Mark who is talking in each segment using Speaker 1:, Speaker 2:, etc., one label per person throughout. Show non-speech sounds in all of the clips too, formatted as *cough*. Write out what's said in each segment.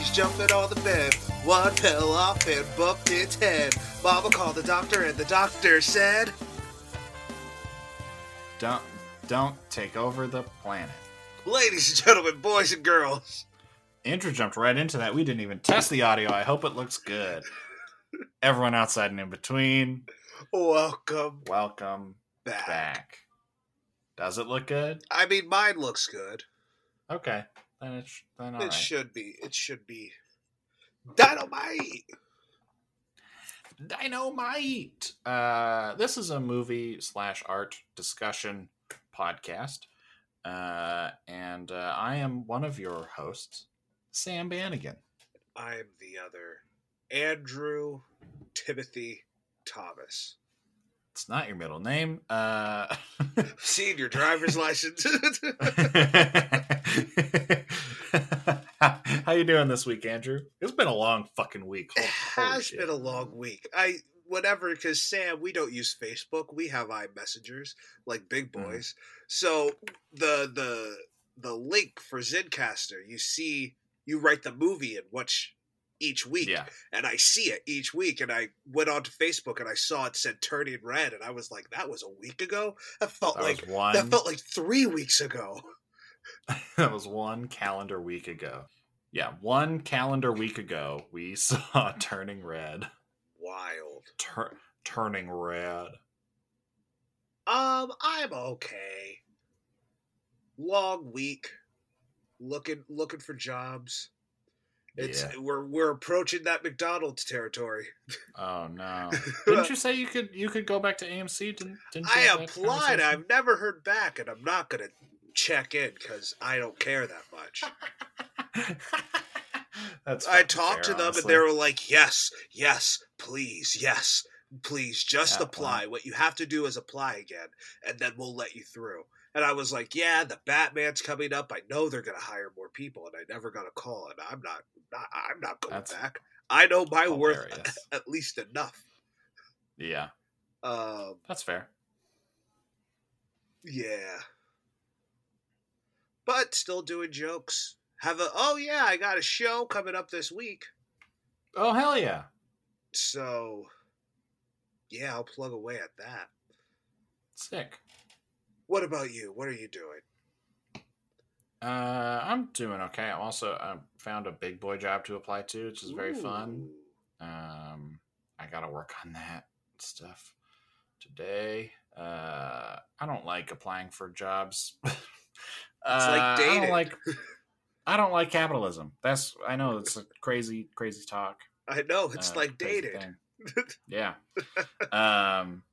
Speaker 1: Little jumping on the bed. One fell off and bumped its head. Mama called the doctor, and the doctor said,
Speaker 2: Don't don't take over the planet.
Speaker 1: Ladies and gentlemen, boys and girls,
Speaker 2: Andrew jumped right into that. We didn't even test the audio. I hope it looks good. Everyone outside and in between,
Speaker 1: welcome
Speaker 2: welcome
Speaker 1: back.
Speaker 2: back. Does it look good?
Speaker 1: I mean, mine looks good.
Speaker 2: Okay, then it's then all
Speaker 1: it
Speaker 2: right.
Speaker 1: should be. It should be. Dynamite!
Speaker 2: Dynamite. Uh, this is a movie slash art discussion podcast, uh, and uh, I am one of your hosts, Sam Bannigan.
Speaker 1: I'm the other. Andrew Timothy Thomas.
Speaker 2: It's not your middle name. Uh, *laughs*
Speaker 1: Seen your driver's license. *laughs*
Speaker 2: How you doing this week, Andrew? It's been a long fucking week.
Speaker 1: It
Speaker 2: Holy- holy
Speaker 1: has
Speaker 2: shit.
Speaker 1: been a long week. I whatever because Sam, we don't use Facebook. We have iMessengers like big
Speaker 2: Mhm.
Speaker 1: boys. So the the the link for Zencastr, you see, you write the movie and watch each week,
Speaker 2: Yeah,
Speaker 1: and I see it each week. And I went onto Facebook and I saw it said "Turning Red," and I was like, "That was a week ago. That felt
Speaker 2: that
Speaker 1: like
Speaker 2: one.
Speaker 1: that felt like three weeks ago." *laughs*
Speaker 2: that was one calendar week ago. Yeah, one calendar week ago, we *laughs* saw Turning Red.
Speaker 1: Wild.
Speaker 2: Tur- turning Red.
Speaker 1: Um, I'm okay. Long week. Looking looking for jobs. It's
Speaker 2: Yeah.
Speaker 1: we're we're approaching that McDonald's territory. *laughs*
Speaker 2: Oh no! *laughs* Didn't you say you could you could go back to AMC? Didn't, didn't you
Speaker 1: I
Speaker 2: that
Speaker 1: applied. I've never heard back, and I'm not gonna check in because I don't care that much. *laughs*
Speaker 2: That's
Speaker 1: I talked
Speaker 2: fair,
Speaker 1: to them,
Speaker 2: honestly.
Speaker 1: and they were like, "Yes, yes, please, yes, please, just
Speaker 2: Yeah,
Speaker 1: apply. What you have to do is apply again, and then we'll let you through." And I was like, "Yeah, the Batman's coming up. I know they're gonna hire more people, and I never got a call, and I'm not, not I'm not going
Speaker 2: That's
Speaker 1: back. I know my worth *laughs* at least enough."
Speaker 2: Yeah,
Speaker 1: Um,
Speaker 2: that's fair.
Speaker 1: yeah, but still doing jokes. Have a oh yeah, I got a show coming up this week.
Speaker 2: Oh hell yeah!
Speaker 1: So, yeah, I'll plug away at that.
Speaker 2: Sick.
Speaker 1: What about you? What are you doing?
Speaker 2: Uh, I'm doing okay. I'm also I found a big boy job to apply to, which is very fun. Um, I gotta work on that stuff today. Uh, I don't like applying for jobs. *laughs* it's
Speaker 1: like
Speaker 2: I
Speaker 1: dating.
Speaker 2: don't like. *laughs* I don't like capitalism. That's I know it's a crazy, crazy talk.
Speaker 1: I know it's
Speaker 2: uh,
Speaker 1: like dating. *laughs*
Speaker 2: yeah. Um,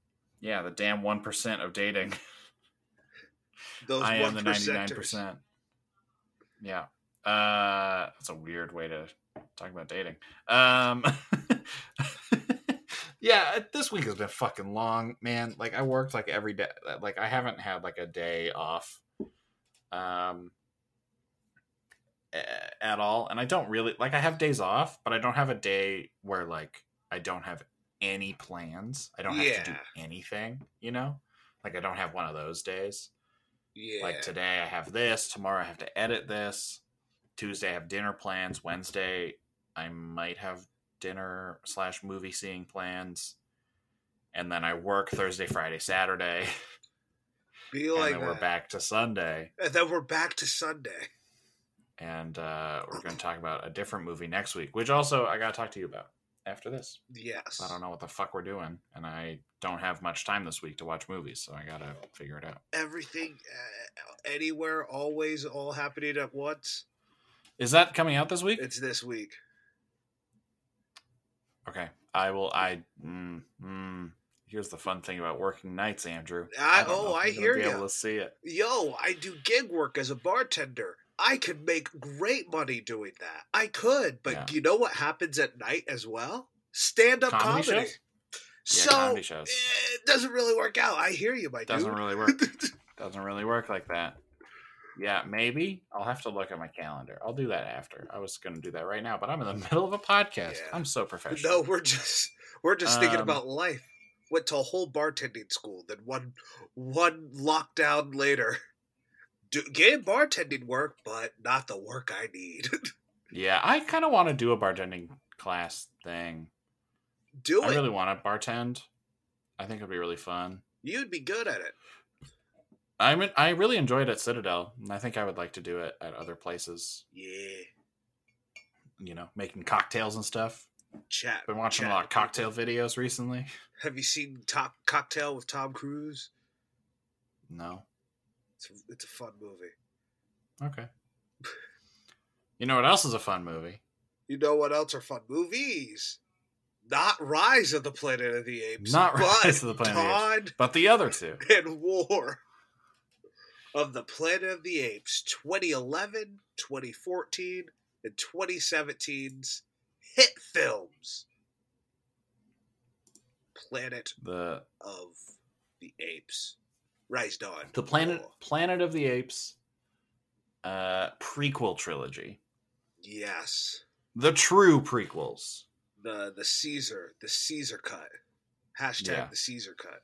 Speaker 2: yeah, the damn one percent of dating.
Speaker 1: Those
Speaker 2: I am the ninety nine percent. Yeah. Uh, that's a weird way to talk about dating. Um, *laughs* yeah, this week has been fucking long, man. Like I worked like every day. Like I haven't had like a day off, um, at all. And I don't really like. I have days off, but I don't have a day where like I don't have any plans. I don't have to do anything. You know, like I don't have one of those days.
Speaker 1: Yeah.
Speaker 2: Like today, I have this. Tomorrow, I have to edit this. Tuesday, I have dinner plans. Wednesday, I might have dinner slash movie seeing plans. And then I work Thursday, Friday, Saturday, *laughs*
Speaker 1: Be
Speaker 2: and
Speaker 1: like
Speaker 2: then we're back to Sunday.
Speaker 1: And then we're back to Sunday.
Speaker 2: And uh, we're going to talk about a different movie next week, which also I got to talk to you about after this.
Speaker 1: Yes.
Speaker 2: I don't know what the fuck we're doing, and I don't have much time this week to watch movies, so I got to figure it out.
Speaker 1: Everything, uh, anywhere, always, all happening at once.
Speaker 2: Is that coming out this week?
Speaker 1: It's this week.
Speaker 2: Okay, I will. I. Mm, mm, here's the fun thing about working nights, Andrew.
Speaker 1: I-
Speaker 2: know
Speaker 1: oh, I hear
Speaker 2: be
Speaker 1: ya.
Speaker 2: Able to see it.
Speaker 1: Yo, I do gig work as a bartender. I could make great money doing that. I could, but
Speaker 2: Yeah.
Speaker 1: you know what happens at night as well? Stand up
Speaker 2: Comedy
Speaker 1: comedy.
Speaker 2: shows? Yeah,
Speaker 1: So eh, it doesn't really work out. I hear you, my
Speaker 2: Doesn't
Speaker 1: dude.
Speaker 2: really work. Doesn't really work like that. Yeah, maybe I'll have to look at my calendar. I'll do that after. I was going to do that right now, but I'm in the *laughs* middle of a podcast.
Speaker 1: Yeah.
Speaker 2: I'm so *laughs* professional.
Speaker 1: no, we're just we're just thinking
Speaker 2: Um,
Speaker 1: about life. Went to a whole bartending school, then one one lockdown later. Do, getting bartending work, but not the work I need. *laughs*
Speaker 2: Yeah, I kind of want to do a bartending class thing.
Speaker 1: Do it?
Speaker 2: I
Speaker 1: it.
Speaker 2: really want to bartend. I think it'd be really fun.
Speaker 1: You'd be good at it.
Speaker 2: I mean, I really enjoyed it at Citadel, and I think I would like to do it at other places.
Speaker 1: Yeah.
Speaker 2: You know, making cocktails and stuff.
Speaker 1: Chat.
Speaker 2: Been watching
Speaker 1: chat
Speaker 2: a lot of
Speaker 1: with people.
Speaker 2: cocktail videos recently.
Speaker 1: Have you seen Top Cocktail with Tom Cruise?
Speaker 2: No.
Speaker 1: It's a, it's a fun movie.
Speaker 2: Okay. You know what else is a fun movie?
Speaker 1: You know what else are fun movies? Not Rise of the Planet of the Apes.
Speaker 2: Not Rise of the Planet of the
Speaker 1: Apes.
Speaker 2: But the other two. *laughs*
Speaker 1: and War of the Planet of the Apes 2011, 2014, and 2017's hit films. Planet
Speaker 2: The
Speaker 1: of the Apes. Rise Dawn.
Speaker 2: the Planet
Speaker 1: War.
Speaker 2: Planet of the Apes uh prequel trilogy.
Speaker 1: Yes.
Speaker 2: The true prequels.
Speaker 1: The the Caesar, the Caesar cut. Hashtag
Speaker 2: Yeah.
Speaker 1: the Caesar cut.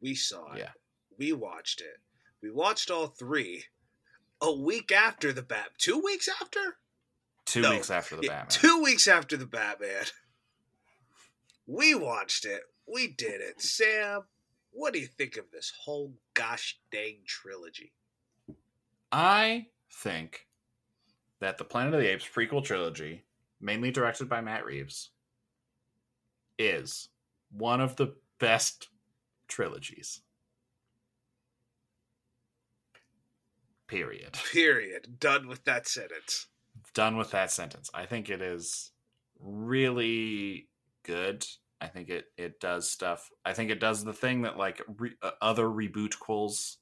Speaker 1: We saw it.
Speaker 2: Yeah.
Speaker 1: We watched it. We watched all three a week after the Bat. Two weeks after?
Speaker 2: 2
Speaker 1: No.
Speaker 2: weeks after the Batman.
Speaker 1: Two weeks after the Batman. We watched it. We did it. Sam, what do you think of this whole gosh dang trilogy?
Speaker 2: I think that the Planet of the Apes prequel trilogy, mainly directed by Matt Reeves, is one of the best trilogies. Period. *laughs*
Speaker 1: Period. Done with that sentence.
Speaker 2: Done with that sentence. I think it is really good. I think it it does stuff. I think it does the thing that like re- uh, other reboot quills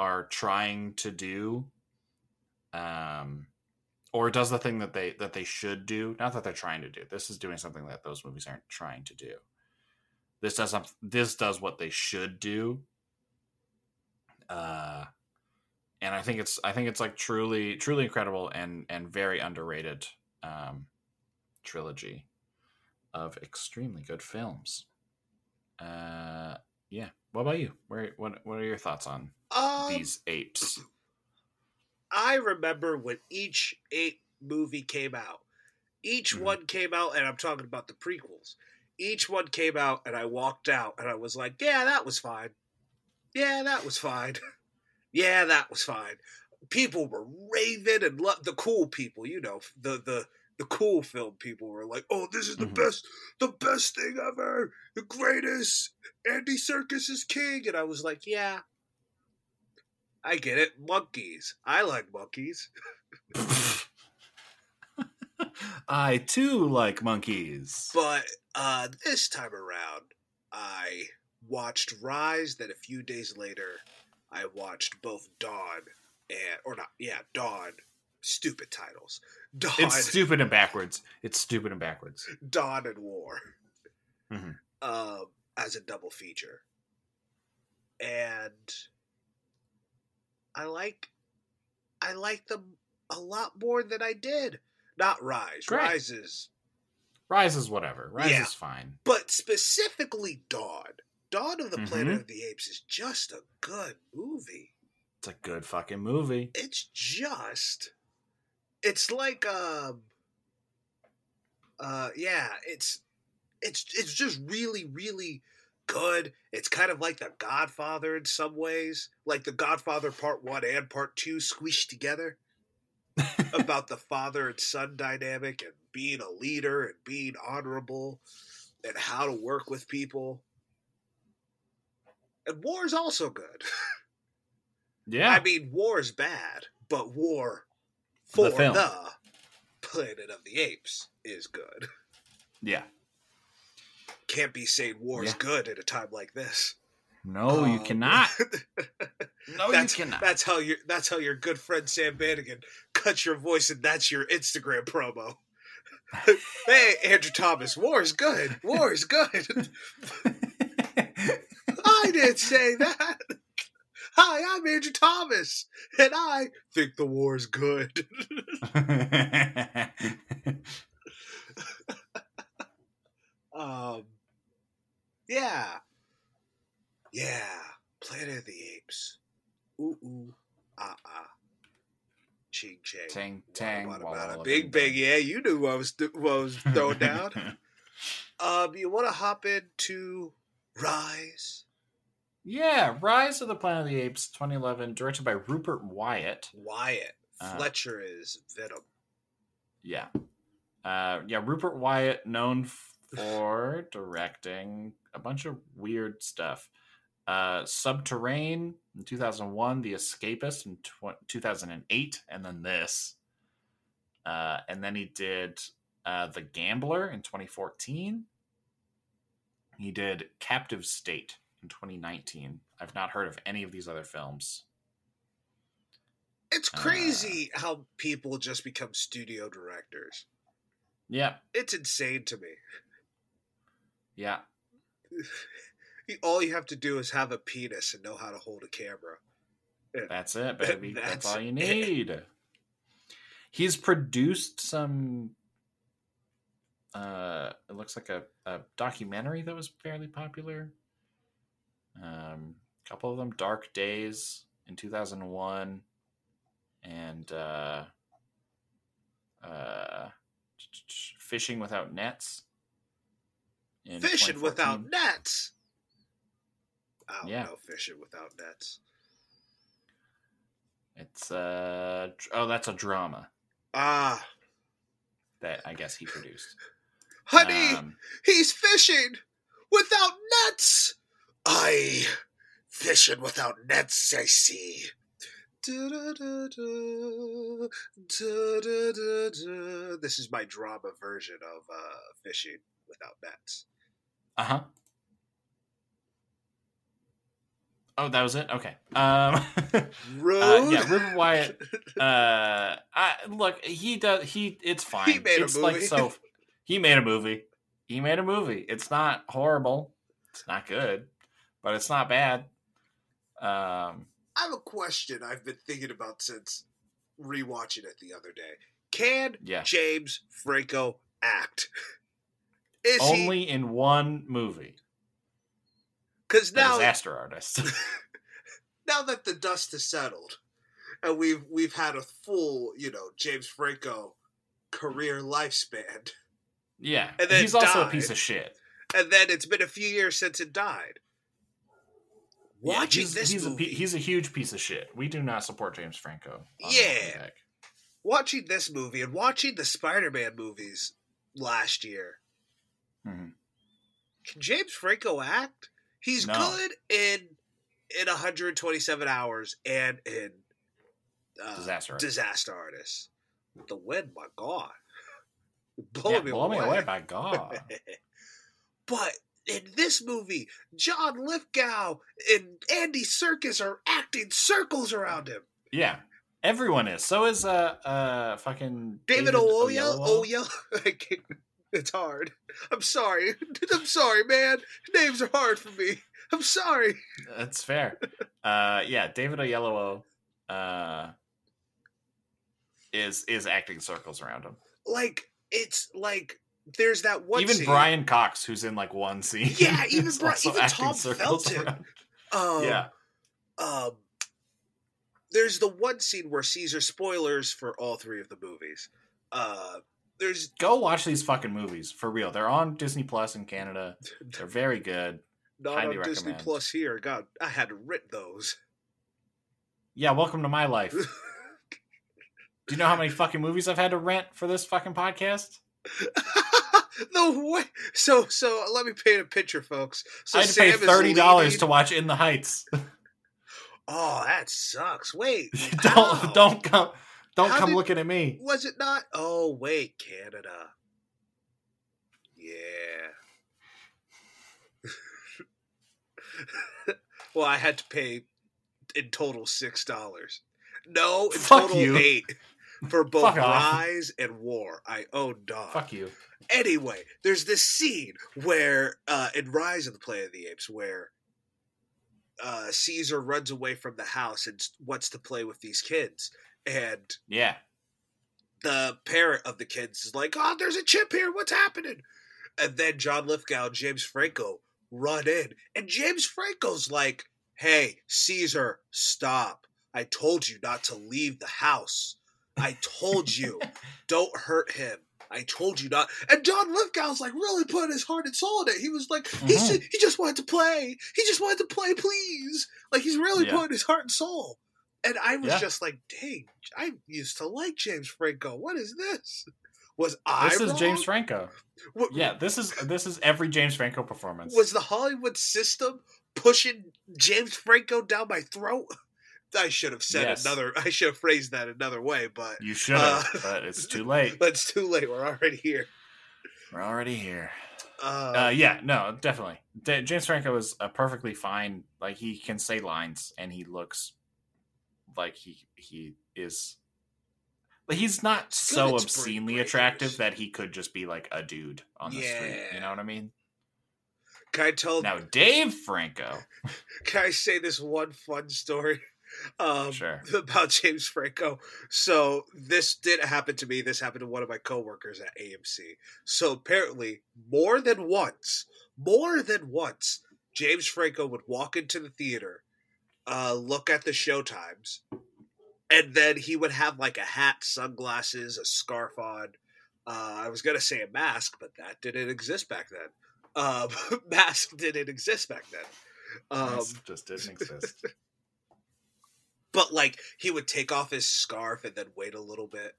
Speaker 2: are trying to do um or it does the thing that they that they should do not that they're trying to do this is doing something that those movies aren't trying to do this does some, this does what they should do uh and i think it's i think it's like truly truly incredible and and very underrated um trilogy of extremely good films uh yeah what about you where what what are your thoughts on
Speaker 1: Um,
Speaker 2: these apes
Speaker 1: I remember when each ape movie came out. Each
Speaker 2: Mhm.
Speaker 1: one came out, and I'm talking about the prequels. Each one came out, and I walked out, and I was like, "Yeah, that was fine. Yeah, that was fine. *laughs* yeah, that was fine." People were raving and the cool people, you know, the the the cool film people were like, "Oh, this is the
Speaker 2: Mhm.
Speaker 1: best, the best thing ever, the greatest. Andy Serkis is king." And I was like, "Yeah, I get it. Monkeys. I like monkeys." *laughs*
Speaker 2: I too like monkeys.
Speaker 1: But uh, this time around, I watched Rise. Then a few days later, I watched both Dawn and or not, yeah, Dawn. Stupid titles. Dawn,
Speaker 2: It's stupid and backwards. It's stupid and backwards.
Speaker 1: Dawn and War,
Speaker 2: Mhm.
Speaker 1: um, as a double feature, and I like, I like them a lot more than I did. Not Rise.
Speaker 2: Great.
Speaker 1: Rise is
Speaker 2: Rise is whatever. Rise
Speaker 1: Yeah.
Speaker 2: is fine.
Speaker 1: but specifically Dawn. Dawn of the Planet
Speaker 2: Mhm.
Speaker 1: of the Apes is just a good movie.
Speaker 2: It's a good fucking movie.
Speaker 1: It's just it's like um uh yeah, it's it's it's just really really good. It's kind of like The Godfather in some ways, like The Godfather Part 1 and Part 2 squished together *laughs* about the father and son dynamic and being a leader and being honorable and how to work with people. And war is also good. *laughs*
Speaker 2: yeah.
Speaker 1: I mean, war is bad, but war for
Speaker 2: The
Speaker 1: the. Planet of the Apes is good.
Speaker 2: yeah.
Speaker 1: Can't be saying war is
Speaker 2: Yeah.
Speaker 1: good at a time like this.
Speaker 2: No, you
Speaker 1: Um,
Speaker 2: cannot. *laughs* No,
Speaker 1: that's,
Speaker 2: you cannot.
Speaker 1: That's how your that's how your good friend Sam Bannigan cuts your voice, and that's your Instagram promo. *laughs* hey, Andrew Thomas, war is good. War is good. *laughs* I didn't say that. Hi, I'm Andrew Thomas, and I think the war is good. *laughs* um, yeah, yeah. Planet of the Apes. Ooh ooh, ah ah. Ching Chang.
Speaker 2: Tang tang. Walla,
Speaker 1: wada,
Speaker 2: walla,
Speaker 1: Big bang. Yeah, you knew what was what was
Speaker 2: bang.
Speaker 1: thrown down. *laughs* um, you want to hop into Rise?
Speaker 2: Yeah, Rise of the Planet of the Apes, 2011, directed by Rupert Wyatt.
Speaker 1: Wyatt
Speaker 2: Uh,
Speaker 1: Fletcher is Venom.
Speaker 2: Yeah. Uh, yeah, Rupert Wyatt, known for directing a bunch of weird stuff. Uh, Subterrain in 2001, The Escapist in tw- 2008, and then this. Uh, and then he did uh, The Gambler in 2014. He did Captive State in 2019. I've not heard of any of these other films.
Speaker 1: It's
Speaker 2: uh,
Speaker 1: crazy how people just become studio directors.
Speaker 2: Yeah,
Speaker 1: It's insane to me.
Speaker 2: yeah. *laughs*
Speaker 1: All you have to do is have a penis and know how to hold a camera.
Speaker 2: That's it, *laughs* baby. That's,
Speaker 1: That's
Speaker 2: all you
Speaker 1: it.
Speaker 2: need. He's produced some. Uh, it looks like a, a documentary that was fairly popular. Um, a couple of them, Dark Days in two thousand one, and uh, uh, Fishing Without Nets. in
Speaker 1: Fishing without nets. I don't
Speaker 2: Yeah.
Speaker 1: know fishing without nets.
Speaker 2: It's uh oh, that's a drama
Speaker 1: Ah,
Speaker 2: that I guess he produced.
Speaker 1: honey,
Speaker 2: Um,
Speaker 1: he's fishing without nets. I fishing without nets. I see. This is my drama version of uh, fishing without nets.
Speaker 2: Uh huh. Oh, that was it. Okay. Um. *laughs* Uh, yeah, Rupert Wyatt. *laughs* Uh, I look. He does. He. It's fine.
Speaker 1: He made a
Speaker 2: it's like
Speaker 1: movie.
Speaker 2: so. *laughs* He made a movie. He made a movie. It's not horrible. It's not good, but it's not bad. Um.
Speaker 1: I have a question I've been thinking about since rewatching it the other day. Can
Speaker 2: Yeah.
Speaker 1: James Franco act? *laughs* Is
Speaker 2: Only in one movie.
Speaker 1: Because now,
Speaker 2: Disaster Artist. *laughs* *laughs*
Speaker 1: now that the dust has settled, and we've we've had a full, you know, James Franco career lifespan,
Speaker 2: yeah.
Speaker 1: And then
Speaker 2: He's also a piece of shit.
Speaker 1: and then it's been a few years since it died.
Speaker 2: Yeah,
Speaker 1: Watching
Speaker 2: he's,
Speaker 1: this
Speaker 2: he's
Speaker 1: movie,
Speaker 2: a he's a huge piece of shit. We do not support James Franco.
Speaker 1: Yeah. Watching this movie and watching the Spider-Man movies last year,
Speaker 2: Mhm.
Speaker 1: can James Franco act? He's
Speaker 2: No.
Speaker 1: good in in 127 hours and in uh,
Speaker 2: Disaster Artist.
Speaker 1: Disaster Artist. The wind, my God, *laughs*
Speaker 2: Yeah,
Speaker 1: me
Speaker 2: blow
Speaker 1: away.
Speaker 2: me away, by God. *laughs*
Speaker 1: but in this movie, John Lithgow and Andy Serkis are acting circles around him.
Speaker 2: yeah, everyone is. So is uh uh fucking
Speaker 1: David,
Speaker 2: Oyelowo.
Speaker 1: Oya, *laughs* it's hard. I'm sorry. *laughs* I'm sorry, man. Names are hard for me. I'm sorry.
Speaker 2: That's fair. uh, yeah, David Oyelowo uh is is acting circles around him.
Speaker 1: Like it's like there's that one. Scene.
Speaker 2: Even
Speaker 1: scene-
Speaker 2: Brian Cox, who's in like one scene.
Speaker 1: Yeah, *laughs* even
Speaker 2: is
Speaker 1: Bri-
Speaker 2: also
Speaker 1: even Tom Felton. *laughs* Um,
Speaker 2: yeah,
Speaker 1: um there's the one scene where Caesar spoilers for all three of the movies. Uh there's
Speaker 2: go watch these fucking movies for real. They're on Disney Plus in Canada. They're *laughs* very good.
Speaker 1: not
Speaker 2: highly
Speaker 1: on Disney. Plus here. God, I had to rent those.
Speaker 2: Yeah, welcome to my life. Do you know how many fucking movies I've had to rent for this fucking podcast?
Speaker 1: No way. So so let me paint a picture, folks. So
Speaker 2: I had to
Speaker 1: Sam
Speaker 2: pay
Speaker 1: is
Speaker 2: thirty dollars to watch In the Heights.
Speaker 1: Oh, that sucks. Wait, *laughs*
Speaker 2: don't
Speaker 1: how?
Speaker 2: don't come don't
Speaker 1: How
Speaker 2: come
Speaker 1: did-
Speaker 2: looking at me.
Speaker 1: Was it not? Oh, wait, Canada. Yeah. *laughs* well, I had to pay in total six dollars. No, in
Speaker 2: Fuck
Speaker 1: total
Speaker 2: you.
Speaker 1: eight for both. Rise and War. I own dog.
Speaker 2: Fuck you.
Speaker 1: Anyway, there's this scene where uh, in Rise of the Planet of the Apes where uh, Caesar runs away from the house and wants to play with these kids, and
Speaker 2: Yeah.
Speaker 1: the parent of the kids is like, "Oh, there's a chip here. What's happening?" And then John Lithgow and James Franco run in, and James Franco's like, "Hey, Caesar, stop! I told you not to leave the house." I told you, *laughs* don't hurt him. I told you not. And John Lithgow's like really putting his heart and soul in it. He was like, he
Speaker 2: Mhm.
Speaker 1: ju- he just wanted to play. He just wanted to play, please. Like he's really
Speaker 2: Yeah.
Speaker 1: putting his heart and soul. And I was
Speaker 2: Yeah.
Speaker 1: just like, dang, I used to like James Franco. What is this? Was I
Speaker 2: This is
Speaker 1: wrong?
Speaker 2: James Franco.
Speaker 1: What-
Speaker 2: Yeah, this is this is every James Franco performance.
Speaker 1: Was the Hollywood system pushing James Franco down my throat? *laughs* I should have said
Speaker 2: Yes.
Speaker 1: another. I should have phrased that another way, but
Speaker 2: you should have,
Speaker 1: Uh,
Speaker 2: but it's too *laughs* late.
Speaker 1: but it's too late. We're already here.
Speaker 2: We're already here.
Speaker 1: Uh,
Speaker 2: Uh, yeah, no, definitely. D- James Franco is a perfectly fine. Like he can say lines, and he looks like he he is. But he's not so obscenely attractive that he could just be like a dude on the street. You know what I mean?
Speaker 1: can I tell?
Speaker 2: Now, Dave Franco, *laughs*
Speaker 1: Can I say this one fun story? Um,
Speaker 2: Sure. *laughs*
Speaker 1: About James Franco. So this did happen to me. This happened to one of my coworkers at AMC. So apparently, more than once, more than once, James Franco would walk into the theater, uh, look at the show times, and then he would have like a hat, sunglasses, a scarf on. Uh, I was gonna say a mask, but that didn't exist back then. Um, *laughs* mask didn't exist back then. Um,
Speaker 2: just didn't exist. *laughs*
Speaker 1: but like he would take off his scarf and then wait a little bit,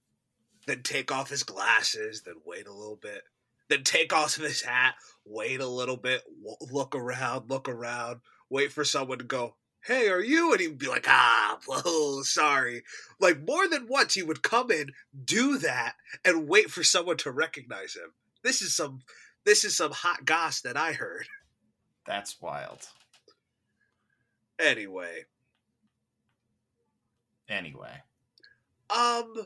Speaker 1: then take off his glasses, then wait a little bit, then take off his hat, wait a little bit, look around, look around, wait for someone to go, "Hey, are you?" And he'd be like, "Ah, *laughs* whoa, sorry." Like more than once, he would come in, do that, and wait for someone to recognize him. This is some, this is some hot goss that I heard.
Speaker 2: That's wild.
Speaker 1: Anyway,
Speaker 2: Anyway,
Speaker 1: um,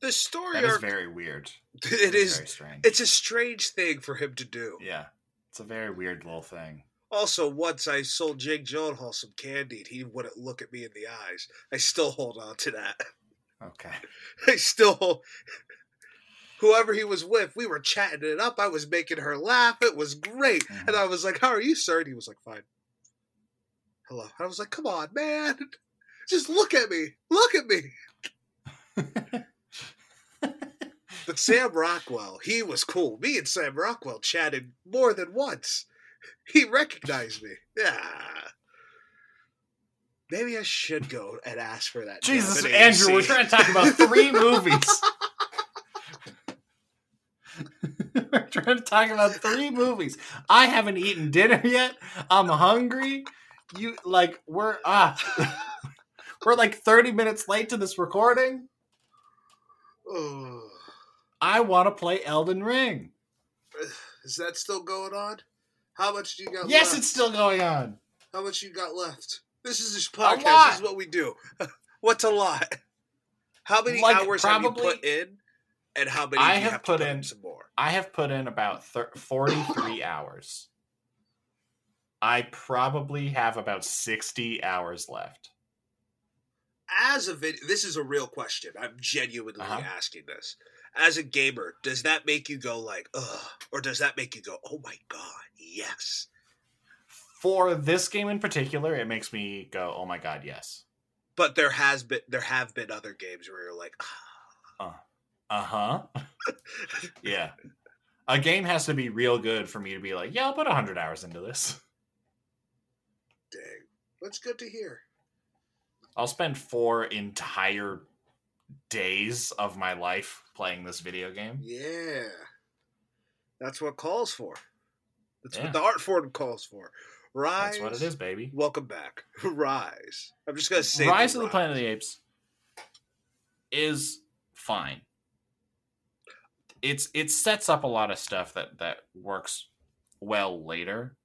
Speaker 1: the story
Speaker 2: that is
Speaker 1: arc.
Speaker 2: very weird. *laughs*
Speaker 1: it
Speaker 2: That
Speaker 1: is
Speaker 2: very strange.
Speaker 1: it's a strange thing for him to do.
Speaker 2: yeah, it's a very weird little thing.
Speaker 1: Also, once I sold Jake Gyllenhaal some candy, and he wouldn't look at me in the eyes. I still hold on to that.
Speaker 2: Okay. *laughs*
Speaker 1: I still. Whoever he was with, we were chatting it up. I was making her laugh. It was great.
Speaker 2: Mhm.
Speaker 1: And I was like, How are you, sir? And he was like, Fine. Hello. I was like, Come on, man. Just look at me. Look at me. *laughs* But Sam Rockwell, he was cool. Me and Sam Rockwell chatted more than once. He recognized me. Yeah. Maybe I should go and ask for that.
Speaker 2: Jesus, Andrew, we're trying to talk about three *laughs* movies. *laughs* we're trying to talk about three movies. I haven't eaten dinner yet. I'm hungry. You like we're ah we're like 30 minutes late to this recording.
Speaker 1: Oh,
Speaker 2: I want to play Elden Ring. *sighs*
Speaker 1: is that still going on? How much do you got
Speaker 2: Yes,
Speaker 1: left?
Speaker 2: it's still going on.
Speaker 1: How much you got left? This is this
Speaker 2: A
Speaker 1: podcast. This is what we do. *laughs* What's a lot? How many
Speaker 2: Like,
Speaker 1: hours have you put in? And how many
Speaker 2: I have
Speaker 1: have,
Speaker 2: put
Speaker 1: put
Speaker 2: in-
Speaker 1: some more?
Speaker 2: I have put in about thir- 43 *coughs* hours. I probably have about 60 hours left.
Speaker 1: As a video, this is a real question. I'm genuinely
Speaker 2: Uh-huh.
Speaker 1: asking this. As a gamer, does that make you go like, ugh, or does that make you go, oh my god, yes?
Speaker 2: For this game in particular, it makes me go, "Oh my god, yes."
Speaker 1: But there has been, there have been other games where you're like, ah,
Speaker 2: Uh-huh. *laughs* yeah. A game has to be real good for me to be like, "Yeah, I'll put 100 hours into this."
Speaker 1: dang, that's good to hear.
Speaker 2: I'll spend 4 entire days of my life playing this video game.
Speaker 1: Yeah, that's what calls for. That's
Speaker 2: Yeah.
Speaker 1: what the art form calls for. Rise.
Speaker 2: That's what it is, baby.
Speaker 1: Welcome back. *laughs* Rise. I'm just gonna say
Speaker 2: Rise of the Planet of the Apes is fine. It's it sets up a lot of stuff that that works well later.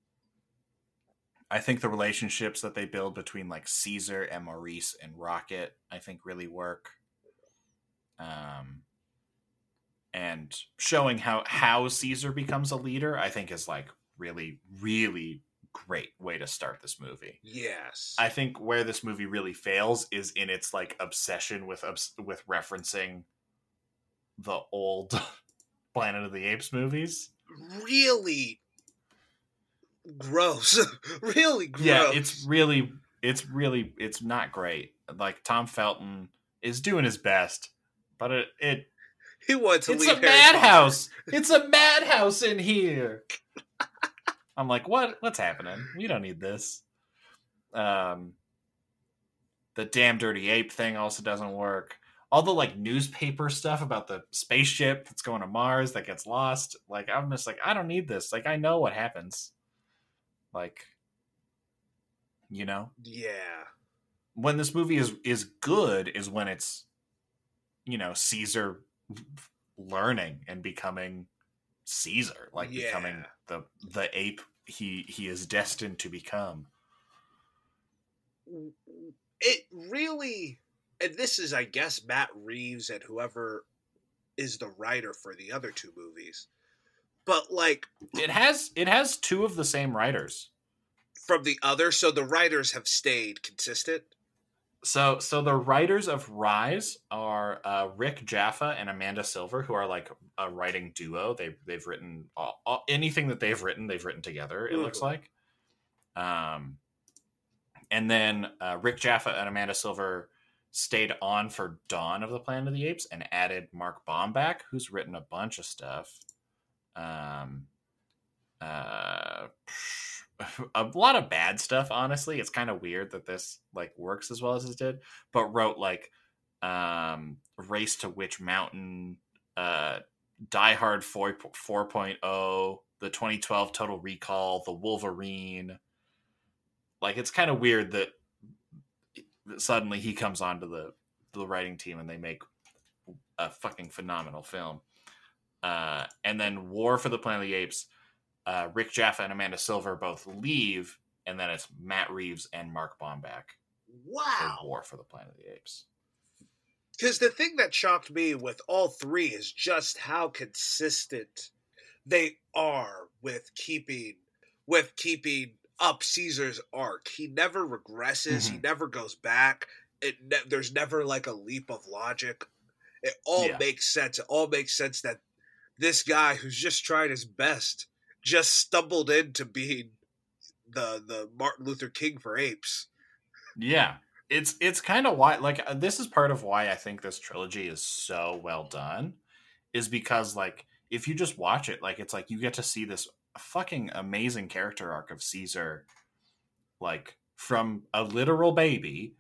Speaker 2: I think the relationships that they build between like Caesar and Maurice and Rocket, I think really work. Um and showing how how Caesar becomes a leader, I think is like really really great way to start this movie.
Speaker 1: Yes.
Speaker 2: I think where this movie really fails is in its like obsession with with referencing the old *laughs* Planet of the Apes movies.
Speaker 1: really gross. *laughs* really gross.
Speaker 2: Yeah, it's really it's really it's not great. Like Tom Felton is doing his best, but it, it
Speaker 1: He wants to
Speaker 2: it's
Speaker 1: leave
Speaker 2: a madhouse. It's a madhouse in here. *laughs* I'm like, what? What's happening? We don't need this. Um, the damn dirty ape thing also doesn't work. All the like newspaper stuff about the spaceship that's going to Mars that gets lost. Like, I'm just like, I don't need this. Like, I know what happens. Like, you know,
Speaker 1: Yeah.
Speaker 2: when this movie is is good is when it's, you know, Caesar learning and becoming Caesar, like
Speaker 1: Yeah.
Speaker 2: becoming the the ape he he is destined to become.
Speaker 1: It really, and this is, I guess, Matt Reeves and whoever is the writer for the other two movies. But like
Speaker 2: It has it has two of the same writers.
Speaker 1: from the other, so the writers have stayed consistent.
Speaker 2: So so the writers of Rise are uh, Rick Jaffa and Amanda Silver, who are like a writing duo. They they've written all, all, anything that they've written, they've written together. It looks
Speaker 1: Mhm.
Speaker 2: like. Um, and then uh, Rick Jaffa and Amanda Silver stayed on for Dawn of the Planet of the Apes and added Mark Bomback, who's written a bunch of stuff. Um, uh, *laughs* a lot of bad stuff. Honestly, it's kind of weird that this like works as well as it did. But wrote like um, Race to Witch Mountain, uh, Die Hard 4, 4.0, the 2012 Total Recall, the Wolverine. Like it's kind of weird that suddenly he comes onto the the writing team and they make a fucking phenomenal film. Uh, and then War for the Planet of the Apes, uh, Rick Jaffa and Amanda Silver both leave, and then it's Matt Reeves and Mark Bomback
Speaker 1: Wow.
Speaker 2: for War for the Planet of the Apes.
Speaker 1: Because the thing that shocked me with all three is just how consistent they are with keeping with keeping up Caesar's arc. He never regresses. He
Speaker 2: Mhm.
Speaker 1: never goes back. It ne- there's never like a leap of logic. It all
Speaker 2: Yeah.
Speaker 1: makes sense. It all makes sense that this guy who's just tried his best just stumbled into being the the Martin Luther King for apes.
Speaker 2: Yeah, it's it's kind of why like uh, this is part of why I think this trilogy is so well done, is because like if you just watch it, like it's like you get to see this fucking amazing character arc of Caesar, like from a literal baby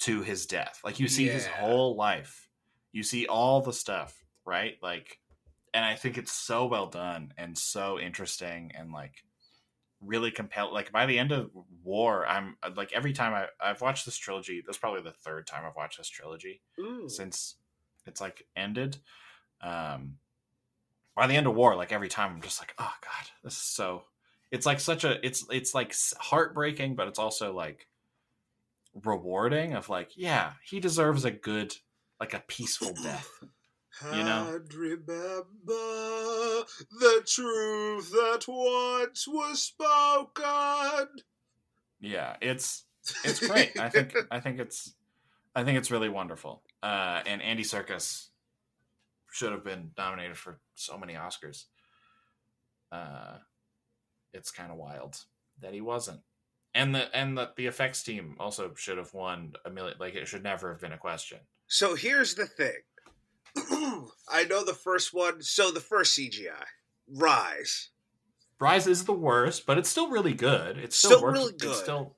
Speaker 2: to his death. Like you see his whole life, you see all the stuff, right? Like, and I think it's so well done and so interesting and like really compelled. Like by the end of War, I'm like every time I I've watched this trilogy. That's probably the third time I've watched this trilogy
Speaker 1: Ooh.
Speaker 2: since it's like ended. Um, by the end of War, like every time I'm just like, oh god, this is so. It's like such a. It's it's like heartbreaking, but it's also like rewarding. Of like, yeah, he deserves a good, like a peaceful *coughs* death. You know?
Speaker 1: I'd remember the truth that once was spoken.
Speaker 2: Yeah, it's it's great. I think *laughs* I think it's I think it's really wonderful. Uh, and Andy Serkis should have been nominated for so many Oscars. Uh, it's kind of wild that he wasn't. And the and the, the effects team also should have won a million. Like it should never have been a question.
Speaker 1: So here's the thing. *clears throat* I know the first one. So the first CGI, Rise.
Speaker 2: Rise is the worst, but it's still really good. It's still,
Speaker 1: Still really good.
Speaker 2: It's still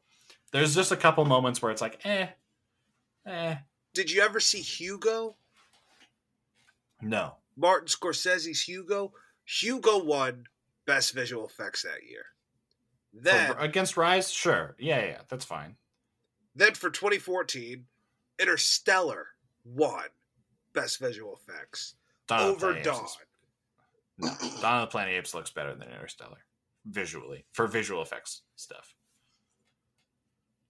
Speaker 2: there's just a couple moments where it's like, eh, eh,
Speaker 1: Did you ever see Hugo?
Speaker 2: no.
Speaker 1: Martin Scorsese's Hugo. Hugo won Best Visual Effects that year. Then,
Speaker 2: For- against Rise, sure, yeah, yeah, that's fine.
Speaker 1: then for 2014, Interstellar won Best Visual Effects
Speaker 2: Dawn
Speaker 1: over Dawn.
Speaker 2: Is- No, *coughs* Dawn of the Planet of Apes looks better than Interstellar visually for visual effects stuff.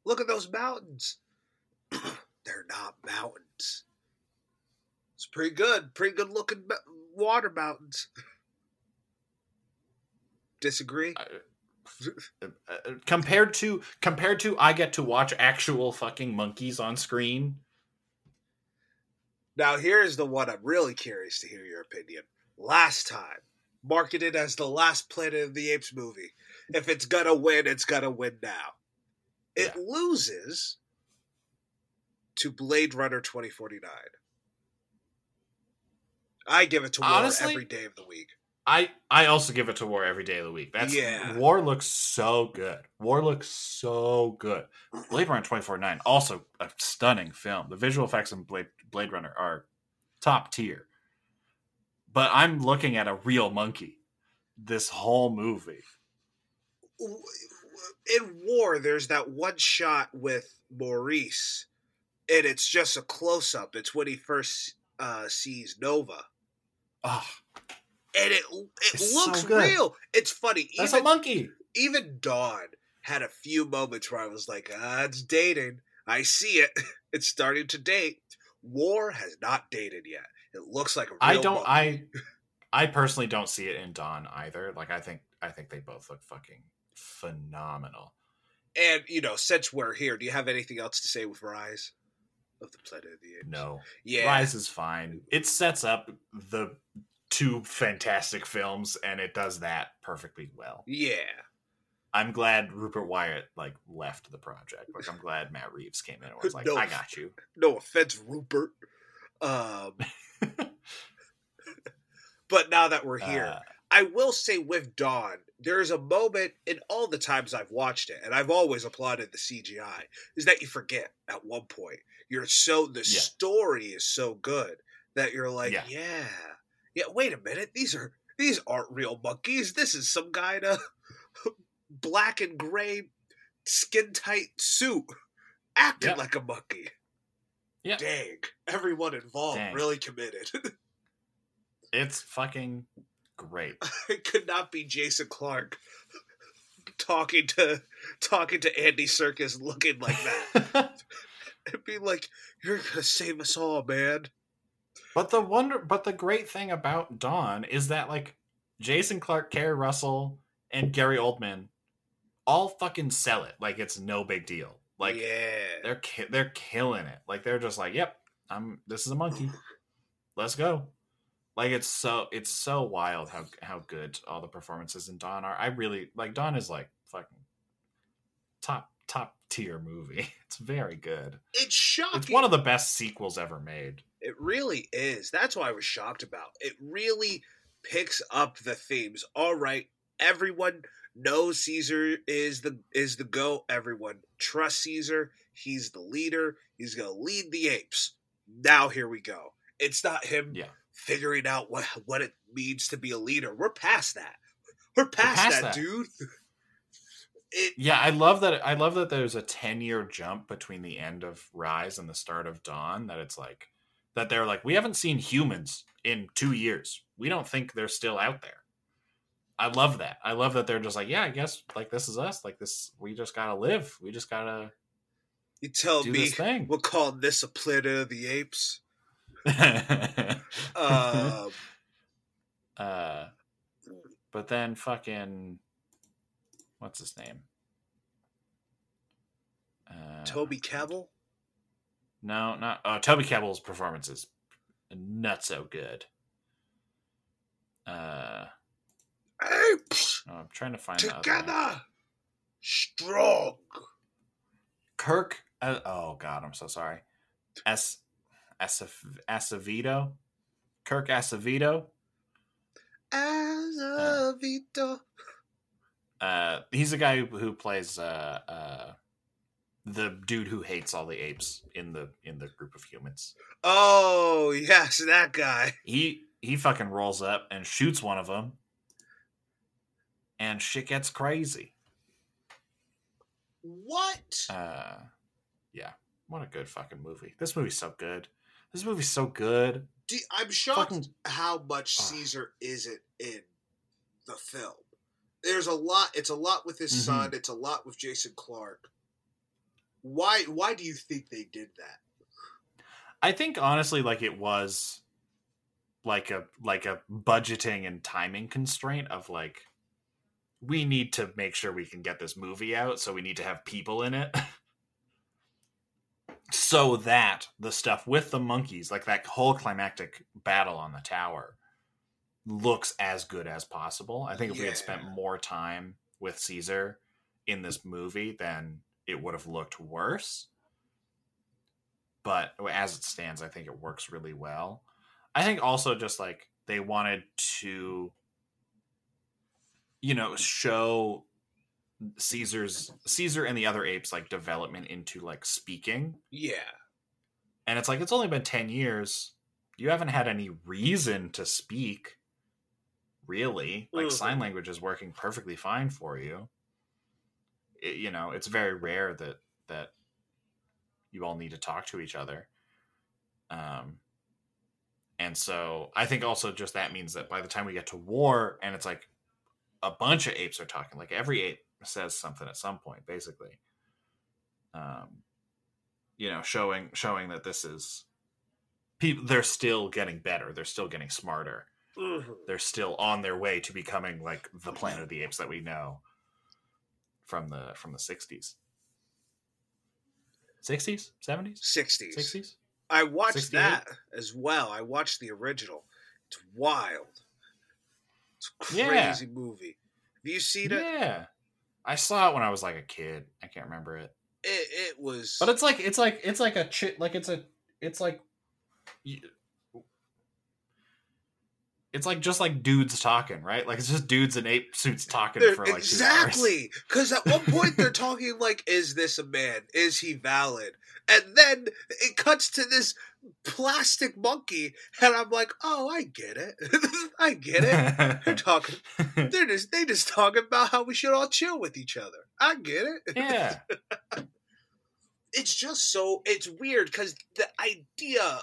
Speaker 1: Look at those mountains. *coughs* They're not mountains. It's pretty good. Pretty good looking water mountains. Disagree?
Speaker 2: Uh, uh, compared to compared to, I get to watch actual fucking monkeys on screen.
Speaker 1: Now, here's the one I'm really curious to hear your opinion. Last time, marketed as the last Planet of the Apes movie. If it's gonna win, it's gonna win now. It
Speaker 2: Yeah.
Speaker 1: loses to Blade Runner 2049. I give it to War
Speaker 2: Honestly-
Speaker 1: every day of the week.
Speaker 2: I I also give it to War every day of the week. That's
Speaker 1: Yeah.
Speaker 2: War looks so good. War looks so good. Blade Runner 2049 also a stunning film. The visual effects in Blade Blade Runner are top tier. But I'm looking at a real monkey this whole movie.
Speaker 1: In War, there's that one shot with Maurice, and it's just a close up. It's when he first uh, sees Nova,
Speaker 2: Oh,
Speaker 1: and it it
Speaker 2: It's
Speaker 1: looks
Speaker 2: good.
Speaker 1: real. It's funny.
Speaker 2: that's
Speaker 1: even,
Speaker 2: a monkey.
Speaker 1: even Dawn had a few moments where I was like, ah, it's dating. I see it. *laughs* It's starting to date. War has not dated yet. It looks like a real
Speaker 2: I don't
Speaker 1: monkey.
Speaker 2: I I personally don't see it in Dawn either. Like I think I think they both look fucking phenomenal.
Speaker 1: And, you know, since we're here, do you have anything else to say with Rise of the Planet of the Apes?
Speaker 2: No.
Speaker 1: Yeah.
Speaker 2: Rise is fine. It sets up the two fantastic films and it does that perfectly well.
Speaker 1: Yeah.
Speaker 2: I'm glad Rupert Wyatt like left the project. Like I'm glad Matt Reeves came in and was like, *laughs*
Speaker 1: No.
Speaker 2: I got you.
Speaker 1: No offense, Rupert. Um, *laughs* but now that we're here,
Speaker 2: Uh,
Speaker 1: I will say with Dawn, there is a moment in all the times I've watched it, and I've always applauded the CGI, is that you forget at one point. You're so the
Speaker 2: Yeah.
Speaker 1: story is so good that you're like,
Speaker 2: Yeah.
Speaker 1: yeah. Yeah, Wait a minute, these are these aren't real monkeys. This is some guy in a black and gray skin tight suit acting
Speaker 2: Yeah.
Speaker 1: like a monkey.
Speaker 2: Yeah.
Speaker 1: Dang, everyone involved
Speaker 2: Dang.
Speaker 1: really committed. *laughs*
Speaker 2: it's fucking great. *laughs*
Speaker 1: it could not be Jason Clarke *laughs* talking to talking to Andy Serkis looking like that. It'd be like, "You're gonna save us all, man."
Speaker 2: But the wonder, but the great thing about Dawn is that like Jason Clarke, Keri Russell, and Gary Oldman all fucking sell it like it's no big deal. Like
Speaker 1: yeah,
Speaker 2: they're ki- they're killing it. Like they're just like, yep, I'm. This is a monkey. *laughs* Let's go. Like it's so it's so wild how how good all the performances in Dawn are. I really like Dawn is like fucking top top tier movie. *laughs* It's very good.
Speaker 1: it's shocking.
Speaker 2: It's one of the best sequels ever made.
Speaker 1: It really is. That's what I was shocked about. It really picks up the themes. All right, everyone knows Caesar is the is the go. Everyone trusts Caesar. He's the leader. He's gonna lead the apes. Now here we go. It's not him
Speaker 2: Yeah.
Speaker 1: figuring out what what it means to be a leader. We're past that. We're past,
Speaker 2: past
Speaker 1: that,
Speaker 2: that.
Speaker 1: dude. *laughs* It
Speaker 2: Yeah, I love that. I love that there's a ten year jump between the end of Rise and the start of Dawn. That it's like that they're like we haven't seen humans in two years. We don't think they're still out there. I love that. I love that they're just like, yeah, I guess like this is us. Like this, we just gotta live. We just gotta
Speaker 1: you tell
Speaker 2: do
Speaker 1: me
Speaker 2: this thing.
Speaker 1: we'll call this a Planet of the Apes. *laughs* Um,
Speaker 2: uh, but then fucking, what's his name? Uh,
Speaker 1: Toby Kebbell.
Speaker 2: No, not uh, Toby Kebbell's performance is not so good. Uh,
Speaker 1: Apes
Speaker 2: oh, I'm trying to find the
Speaker 1: together, strong.
Speaker 2: Kirk. Uh, oh God, I'm so sorry. S. Acev- Acevedo. Kirk Acevedo.
Speaker 1: As a Vito.
Speaker 2: Uh, he's a guy who, who plays uh, uh, the dude who hates all the apes in the in the group of humans.
Speaker 1: Oh yes, that guy. *laughs*
Speaker 2: He he fucking rolls up and shoots one of them, and shit gets crazy.
Speaker 1: What?
Speaker 2: Uh, yeah, what a good fucking movie. This movie's so good. This movie's so good.
Speaker 1: Do, I'm shocked
Speaker 2: fucking-
Speaker 1: how much. Caesar isn't in the film. There's a lot. It's a lot with his
Speaker 2: Mhm.
Speaker 1: son. It's a lot with Jason Clarke. Why? Why do you think they did that?
Speaker 2: I think honestly, like it was like a like a budgeting and timing constraint of like we need to make sure we can get this movie out, so we need to have people in it. *laughs* so that the stuff with the monkeys, like that whole climactic battle on the tower, looks as good as possible. I think if we had spent more time with Caesar in this movie, then it would have looked worse. but as it stands, I think it works really well. I think also just like they wanted to, you know, show Caesar's Caesar and the other apes like development into like speaking.
Speaker 1: Yeah.
Speaker 2: And it's like it's only been 10 years. You haven't had any reason to speak really. Like
Speaker 1: Mhm.
Speaker 2: sign language is working perfectly fine for you. It- you know, it's very rare that that you all need to talk to each other. Um and so I think also just that means that by the time we get to war and it's like a bunch of apes are talking, like every ape says something at some point, basically. Um you know, showing showing that this is people they're still getting better, they're still getting smarter
Speaker 1: Mhm.
Speaker 2: they're still on their way to becoming like the Planet of the Apes that we know from the from the sixties, sixties, seventies,
Speaker 1: 60s.
Speaker 2: sixties.
Speaker 1: I watched
Speaker 2: 68?
Speaker 1: that as well. I watched the original. It's wild. It's a
Speaker 2: Yeah.
Speaker 1: crazy movie. Have you seen it?
Speaker 2: Yeah, I saw it when I was like a kid. I can't remember it,
Speaker 1: It, it was.
Speaker 2: but it's like it's like it's like a chi- like it's a it's like it's like just like dudes talking, right? Like it's just dudes in ape suits talking
Speaker 1: They're-
Speaker 2: for like
Speaker 1: exactly because at one point they're *laughs* talking like is this a man? Is he valid? And then it cuts to this plastic monkey and i'm like oh i get it. *laughs* I get it. They're *laughs* talking they're just they just talking about how we should all chill with each other. I get it.
Speaker 2: Yeah,
Speaker 1: it's just so it's weird because the idea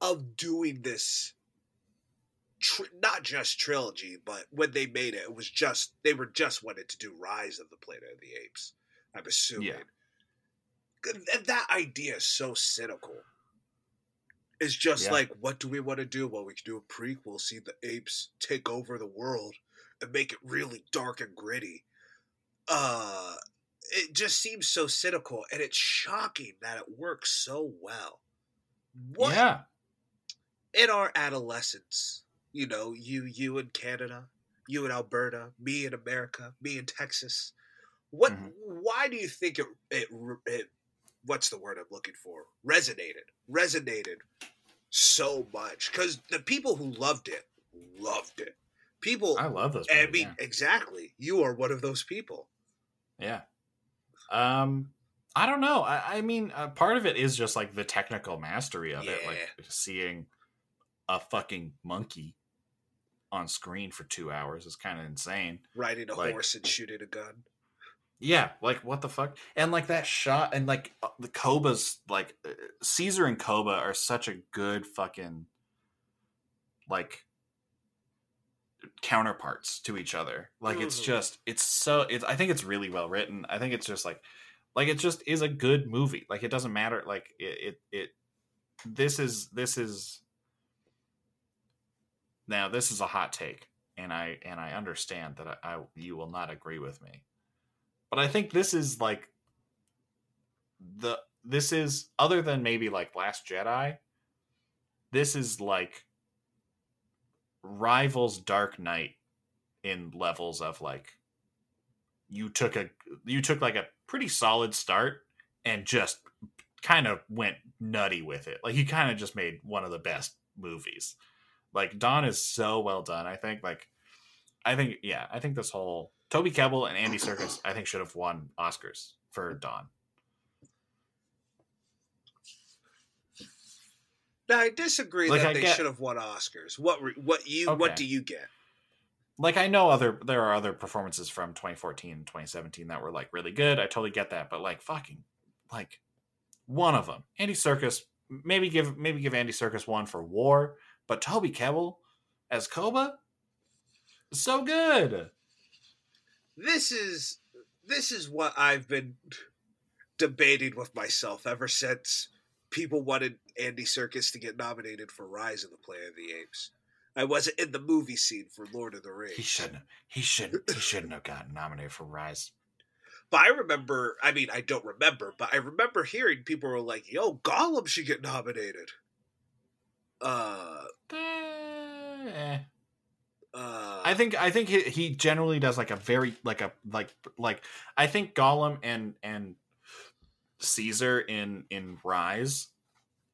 Speaker 1: of doing this tr- not just trilogy but when they made it it was just they were just wanted to do rise of the planet of the apes i'm assuming.
Speaker 2: Yeah.
Speaker 1: and that idea is so cynical. It's just
Speaker 2: Yeah.
Speaker 1: like what do we want to do? Well we can do a prequel see the apes take over the world and make it really dark and gritty. Uh it just seems so cynical and it's shocking that it works so well. What
Speaker 2: yeah,
Speaker 1: in our adolescence you know you you in canada you in alberta me in america me in texas what
Speaker 2: Mhm.
Speaker 1: why do you think it, it it what's the word i'm looking for resonated resonated so much because the people who loved it loved it people
Speaker 2: I love those.
Speaker 1: i mean
Speaker 2: yeah.
Speaker 1: exactly you are one of those people
Speaker 2: Yeah. Um, I don't know. I, I mean, uh, part of it is just like the technical mastery of it, like seeing a fucking monkey on screen for two hours is kind of insane.
Speaker 1: riding a
Speaker 2: Like-
Speaker 1: horse and shooting a gun
Speaker 2: Yeah, like what the fuck? And like that shot, and like uh, the Koba's, like uh, Caesar and Koba are such a good fucking like counterparts to each other. Like it's
Speaker 1: Mhm.
Speaker 2: just, it's so, it's. I think it's really well written. I think it's just like, like it just is a good movie. Like it doesn't matter. Like it, it, it this is this is now this is a hot take, and I and I understand that I, I you will not agree with me but I think this is like the this is other than maybe like Last Jedi. This is like rivals Dark Knight in levels of like you took a you took like a pretty solid start and just kind of went nutty with it. Like you kind of just made one of the best movies. Like Dawn is so well done. I think like I think yeah, I think this whole Toby Kebbell and Andy Serkis I think should have won Oscars for Dawn.
Speaker 1: now i disagree
Speaker 2: Like,
Speaker 1: that
Speaker 2: I
Speaker 1: they
Speaker 2: get-
Speaker 1: should have won oscars what re- what you what do you get
Speaker 2: Like I know other there are other performances from 2014 and 2017 that were like really good. I totally get that, but like fucking like one of them. Andy Serkis maybe give maybe give Andy Serkis one for War, but Toby Kebbell as Koba so good.
Speaker 1: this is this is what I've been debating with myself ever since people wanted Andy Serkis to get nominated for Rise of the Planet of the Apes. I wasn't in the movie scene for Lord of the Rings.
Speaker 2: He shouldn't. He shouldn't. He shouldn't have gotten nominated for Rise.
Speaker 1: But I remember, I mean, I don't remember, but I remember hearing people were like, yo, Gollum should get nominated. Uh,
Speaker 2: Eh.
Speaker 1: uh,
Speaker 2: I think I think he, he generally does like a very like a like like I think Gollum and and Caesar in in Rise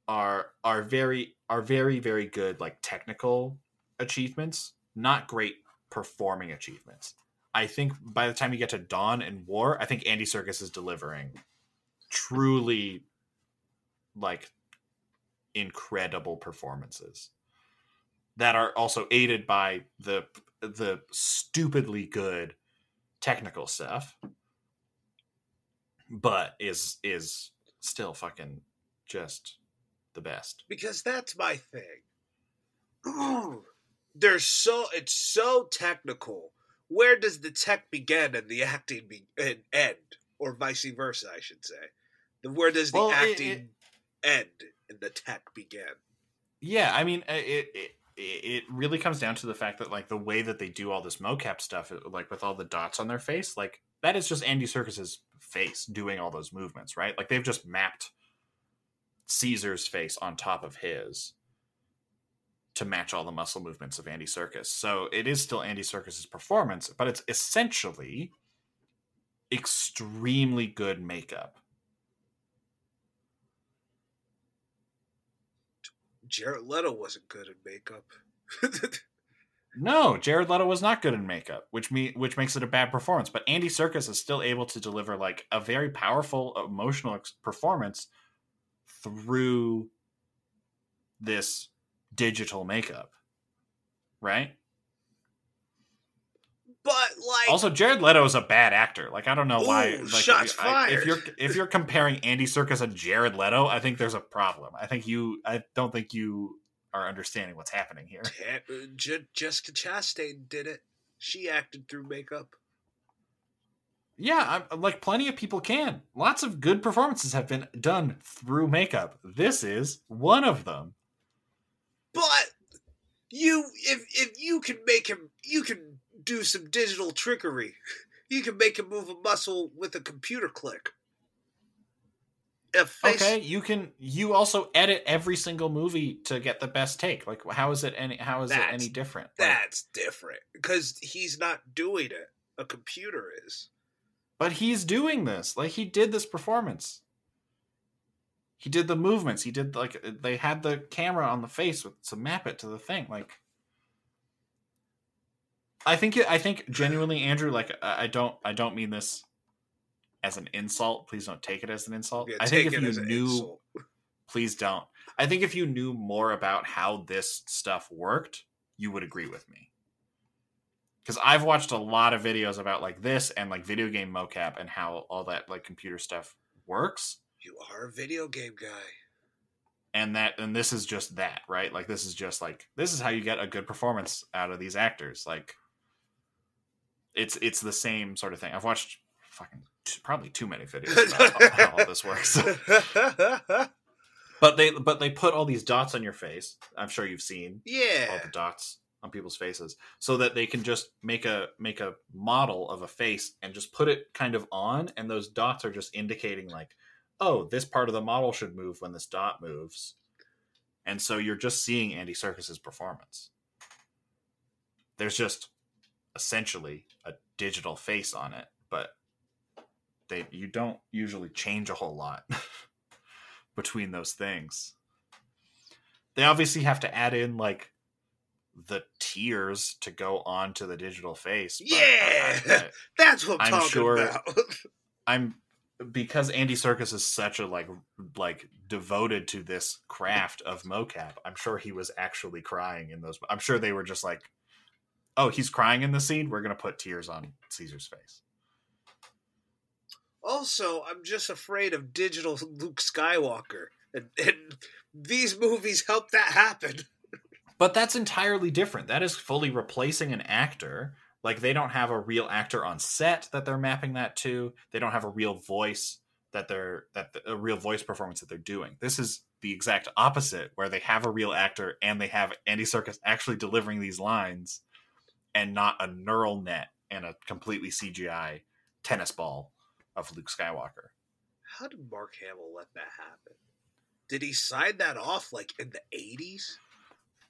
Speaker 2: are are very are very very good like technical achievements, not great performing achievements. I think by the time you get to Dawn and War, I think Andy Serkis is delivering truly like incredible performances that are also aided by the the stupidly good technical stuff but is is still fucking just the best
Speaker 1: because that's my thing. Ooh, *clears throat* they're so it's so technical. Where does the tech begin and the acting be, and end, or vice versa? I should say. Where does the
Speaker 2: Well, it-
Speaker 1: acting
Speaker 2: it-
Speaker 1: end the tech began.
Speaker 2: yeah i mean uh, it, it it really comes down to the fact that like the way that they do all this mocap stuff uh, like with all the dots on their face like that is just andy Serkis's face doing all those movements right like they've just mapped caesar's face on top of his to match all the muscle movements of andy Serkis. so it is still andy Serkis's performance but it's essentially extremely good makeup
Speaker 1: Jared Leto wasn't good in makeup. *laughs*
Speaker 2: No, Jared Leto was not good in makeup, which me which makes it a bad performance. But Andy Serkis is still able to deliver like a very powerful emotional performance through this digital makeup, right?
Speaker 1: But like,
Speaker 2: Also, Jared Leto is a bad actor. Like I don't know why.
Speaker 1: Ooh,
Speaker 2: Like,
Speaker 1: shots
Speaker 2: I- if
Speaker 1: fired.
Speaker 2: you're if you're comparing Andy Serkis and Jared Leto, I think there's a problem. I think you. I don't think you are understanding what's happening here. *laughs*
Speaker 1: Uh, Je- Jessica Chastain did it. She acted through makeup.
Speaker 2: Yeah, I'm, like plenty of people can. Lots of good performances have been done through makeup. This is one of them.
Speaker 1: But you, if if you can make him, you can do some digital trickery. *laughs* You can make him move a muscle with a computer click. Face,
Speaker 2: Okay, you can. You also edit every single movie to get the best take. Like, how is it any? How is
Speaker 1: That's-
Speaker 2: it any different? Like,
Speaker 1: that's different because he's not doing it. A computer is.
Speaker 2: but he's doing this. Like, he did this performance. He did the movements. He did like they had the camera on the face with, to map it to the thing. Like, I think I think genuinely, Andrew. Like, I don't I don't mean this as an insult. Please don't take it as an insult.
Speaker 1: Yeah,
Speaker 2: I think if you knew,
Speaker 1: insult.
Speaker 2: please don't. I think if you knew more about how this stuff worked, you would agree with me. Because I've watched a lot of videos about like this and like video game mocap and how all that like computer stuff works.
Speaker 1: You are a video game guy.
Speaker 2: And that and this is just that, right? Like this is just like this is how you get a good performance out of these actors. Like it's it's the same sort of thing. I've watched fucking t- probably too many videos about *laughs* how all this works. *laughs* But they but they put all these dots on your face. I'm sure you've seen
Speaker 1: yeah all
Speaker 2: the dots on people's faces so that they can just make a make a model of a face and just put it kind of on and those dots are just indicating like oh this part of the model should move when this dot moves and so you're just seeing Andy Serkis's performance there's just essentially a digital face on it but they you don't usually change a whole lot *laughs* between those things they obviously have to add in like the tears to go onto the digital face. but I-
Speaker 1: Yeah! *laughs* That's what I'm,
Speaker 2: I'm
Speaker 1: talking
Speaker 2: sure-
Speaker 1: about. *laughs*
Speaker 2: I, am because Andy Serkis is such a like like devoted to this craft of mocap. I'm sure he was actually crying in those. I'm sure they were just like, "Oh, he's crying in the scene. We're gonna put tears on Caesar's face."
Speaker 1: also, I'm just afraid of digital Luke Skywalker. And, and these movies help that happen. *laughs*
Speaker 2: But that's entirely different. That is fully replacing an actor. Like they don't have a real actor on set that they're mapping that to. They don't have a real voice that they're that a real voice performance that they're doing. This is the exact opposite where they have a real actor and they have Andy Serkis actually delivering these lines and not a neural net and a completely CGI tennis ball of Luke Skywalker.
Speaker 1: How did Mark Hamill let that happen? Did he sign that off like in the 80s?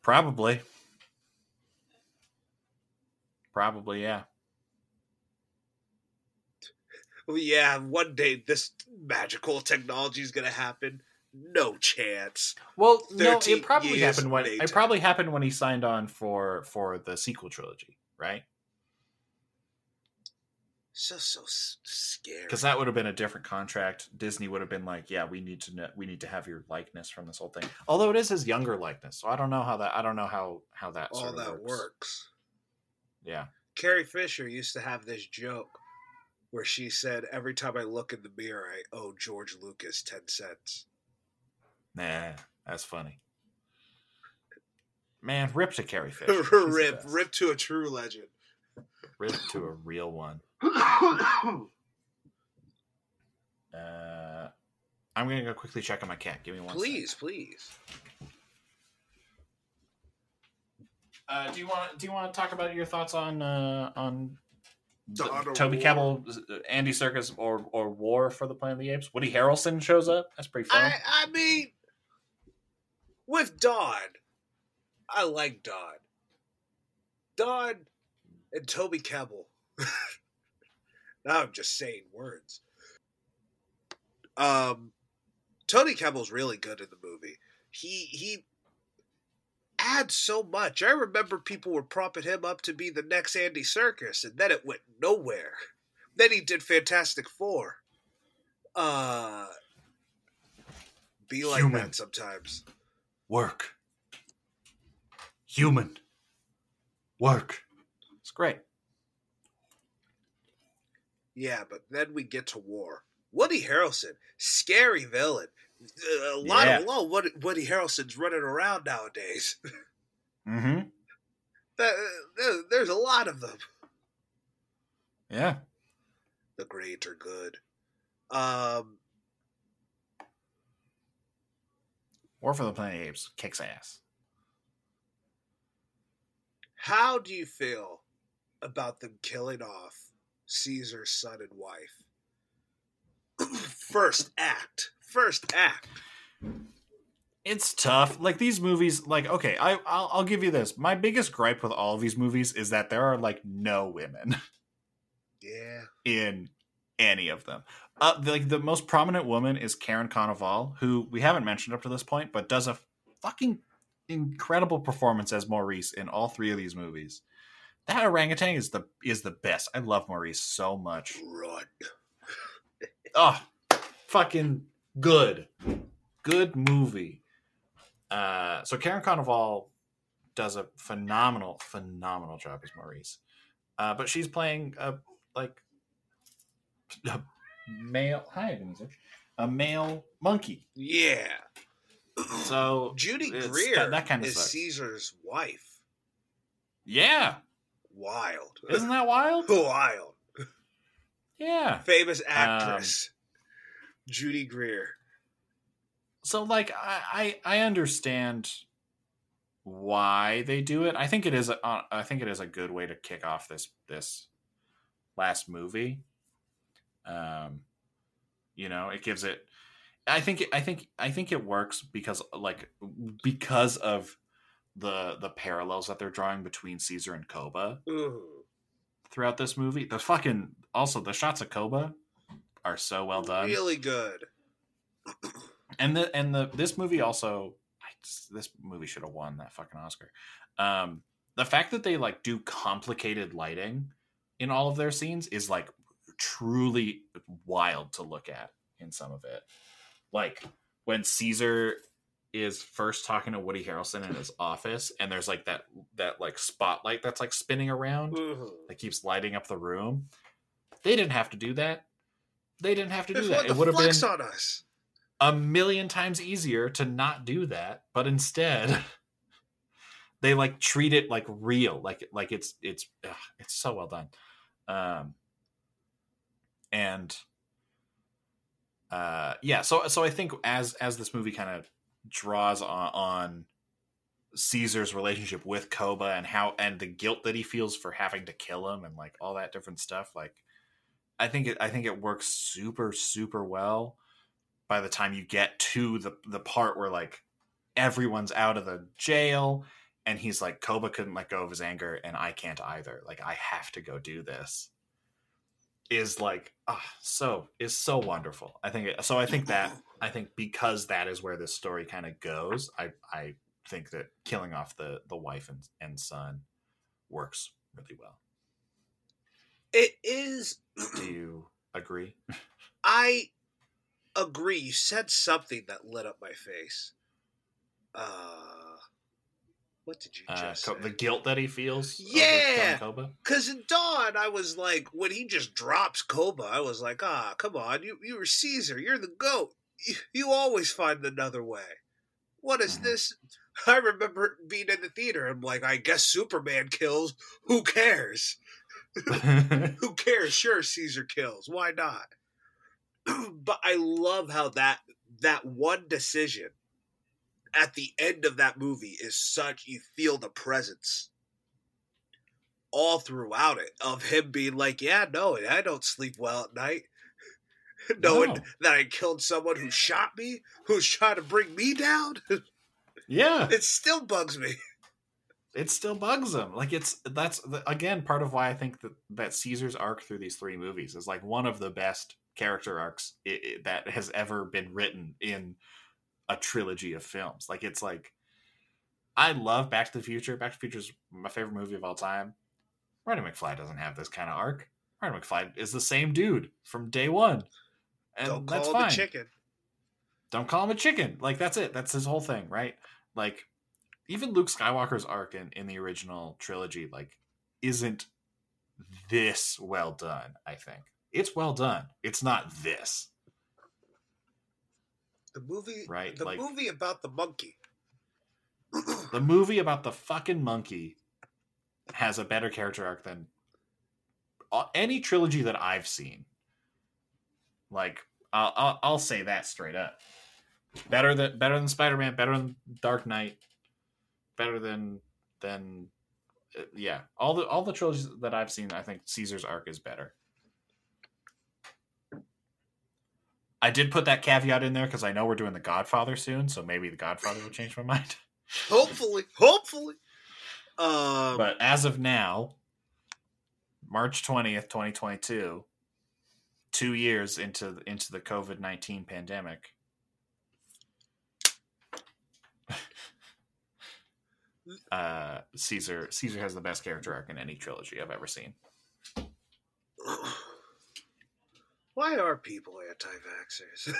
Speaker 2: Probably. Probably, yeah.
Speaker 1: well, yeah, one day this magical technology is going to happen. No chance.
Speaker 2: Well, no, it probably happened when
Speaker 1: later.
Speaker 2: it probably happened when he signed on for for the sequel trilogy, right?
Speaker 1: So so scary.
Speaker 2: Because that would have been a different contract. Disney would have been like, "Yeah, we need to know, we need to have your likeness from this whole thing." Although it is his younger likeness, so I don't know how that I don't know how how that
Speaker 1: all
Speaker 2: sort of
Speaker 1: that
Speaker 2: works.
Speaker 1: works.
Speaker 2: Yeah,
Speaker 1: Carrie Fisher used to have this joke where she said, "Every time I look in the mirror, I owe George Lucas ten cents."
Speaker 2: Nah, that's funny. Man, rip to Carrie Fisher. *laughs*
Speaker 1: Rip, rip to a true legend.
Speaker 2: rip to a real one. *coughs* Uh, I'm gonna go quickly check on my cat. Give me one.
Speaker 1: please, please.
Speaker 2: Uh, do you want do you want to talk about your thoughts on uh, on the- Toby
Speaker 1: War.
Speaker 2: Kebbell, Andy Serkis, or or War for the Planet of the Apes? Woody Harrelson shows up. That's pretty fun.
Speaker 1: I, I mean, with Dawn, I like Dawn. Dawn and Toby Kebbell. *laughs* now I'm just saying words. Um, Tony Kebbell's really good in the movie. He he adds so much. I remember people were propping him up to be the next Andy Serkis, and then it went nowhere. *laughs* Then he did Fantastic Four. Uh, be like
Speaker 2: Human.
Speaker 1: that sometimes.
Speaker 2: Work. Human. Work. It's great.
Speaker 1: Yeah, but then we get to war. Woody Harrelson, scary villain. A lot
Speaker 2: Yeah.
Speaker 1: of a lot of Woody, Woody Harrelson's running around nowadays. *laughs*
Speaker 2: Mm-hmm.
Speaker 1: That- there- There's a lot of them.
Speaker 2: Yeah.
Speaker 1: The great are good. Um,
Speaker 2: War for the Planet of the Apes kicks ass.
Speaker 1: how do you feel about them killing off Caesar's son and wife? *clears throat* First act. First act.
Speaker 2: It's tough. Like these movies, like okay, I I'll, I'll give you this. My biggest gripe with all of these movies is that there are like no women.
Speaker 1: Yeah.
Speaker 2: in any of them. Uh, the, like the most prominent woman is Karin Konoval, who we haven't mentioned up to this point, but does a fucking incredible performance as Maurice in all three of these movies. That orangutan is the is the best. I love Maurice so much.
Speaker 1: Run.
Speaker 2: Oh, fucking good, good movie. Uh, so Karin Konoval does a phenomenal, phenomenal job as Maurice. Uh, but she's playing a like a male. Hi, Ebenezer. A male monkey.
Speaker 1: Yeah.
Speaker 2: So *clears throat*
Speaker 1: Judy Greer
Speaker 2: that- that kinda
Speaker 1: is
Speaker 2: sucks.
Speaker 1: Caesar's wife.
Speaker 2: yeah,
Speaker 1: Wild.
Speaker 2: isn't that wild? *laughs*
Speaker 1: Wild.
Speaker 2: Yeah.
Speaker 1: Famous um, actress. Judy Greer.
Speaker 2: so like I, I I understand why they do it. I think it is a I think it is a good way to kick off this this last movie. Um, you know, it gives it. I think I think I think it works because like because of the the parallels that they're drawing between Caesar and Koba
Speaker 1: Ooh.
Speaker 2: throughout this movie. The fucking also the shots of Koba are so well done.
Speaker 1: Really good.
Speaker 2: and the and the this movie also I just, this movie should have won that fucking oscar um the fact that they like do complicated lighting in all of their scenes is like truly wild to look at in some of it like when caesar is first talking to woody harrelson in his office and there's like that that like spotlight that's like spinning around
Speaker 1: Ooh.
Speaker 2: that keeps lighting up the room they didn't have to do that they didn't have to do
Speaker 1: Just
Speaker 2: that it would have been
Speaker 1: on us.
Speaker 2: a million times easier to not do that but instead *laughs* they like treat it like real like like it's it's ugh, it's so well done um and uh yeah so so i think as as this movie kind of draws on on caesar's relationship with koba and how and the guilt that he feels for having to kill him and like all that different stuff like i think it i think it works super super well by the time you get to the the part where like everyone's out of the jail and he's like Koba couldn't let go of his anger and I can't either. Like I have to go do this. Is like ah so is so wonderful. I think so. I think that *laughs* I think because that is where this story kind of goes. I I think that killing off the the wife and and son works really well.
Speaker 1: It is. *clears throat*
Speaker 2: Do you agree?
Speaker 1: I agree. You said something that lit up my face. Uh, what did you
Speaker 2: Uh,
Speaker 1: just say?
Speaker 2: the guilt that he feels.
Speaker 1: Yeah. Because in Dawn, I was like, when he just drops Koba, I was like, ah, come on, you you were Caesar, you're the goat. You, you always find another way. What is
Speaker 2: Mhm.
Speaker 1: this? *laughs* I remember being in the theater. I'm like, I guess Superman kills. Who cares? *laughs* Who cares? Sure, Caesar kills. Why not? *clears throat* but I love how that that one decision at the end of that movie is such you feel the presence all throughout it of him being like, "Yeah, no, I don't sleep well at night." *laughs* Knowing
Speaker 2: No.
Speaker 1: that I killed someone who shot me, who's trying to bring me down, *laughs*
Speaker 2: yeah.
Speaker 1: it still bugs me. *laughs*
Speaker 2: it still bugs him. Like it's that's the- again part of why I think that that Caesar's arc through these three movies is like one of the best character arcs i i that has ever been written in a trilogy of films. Like it's like I love Back to the Future. Back to the Future is my favorite movie of all time. Marty McFly doesn't have this kind of arc. Marty McFly is the same dude from day one, and
Speaker 1: don't
Speaker 2: that's
Speaker 1: call him
Speaker 2: fine
Speaker 1: a chicken.
Speaker 2: don't call him a chicken. Like that's it. That's his whole thing, right? Like even Luke Skywalker's arc in, in the original trilogy, like, isn't this well done, I think. It's well done. It's not this.
Speaker 1: The movie,
Speaker 2: Right,
Speaker 1: The
Speaker 2: like-
Speaker 1: movie about the monkey.
Speaker 2: The movie about the fucking monkey has a better character arc than any trilogy that I've seen. Like, I'll, I'll, I'll say that straight up. Better than better than Spider Man. Better than Dark Knight. Better than than uh, yeah. All the all the trilogies that I've seen, I think Caesar's arc is better. I did put that caveat in there because I know we're doing The Godfather soon, so maybe The Godfather will change my mind. *laughs* *laughs*
Speaker 1: hopefully, hopefully. Um,
Speaker 2: but as of now, March twentieth, twenty twenty two, two years into into the COVID nineteen pandemic. *laughs* uh, Caesar Caesar has the best character arc in any trilogy I've ever seen.
Speaker 1: Why are people anti-vaxxers?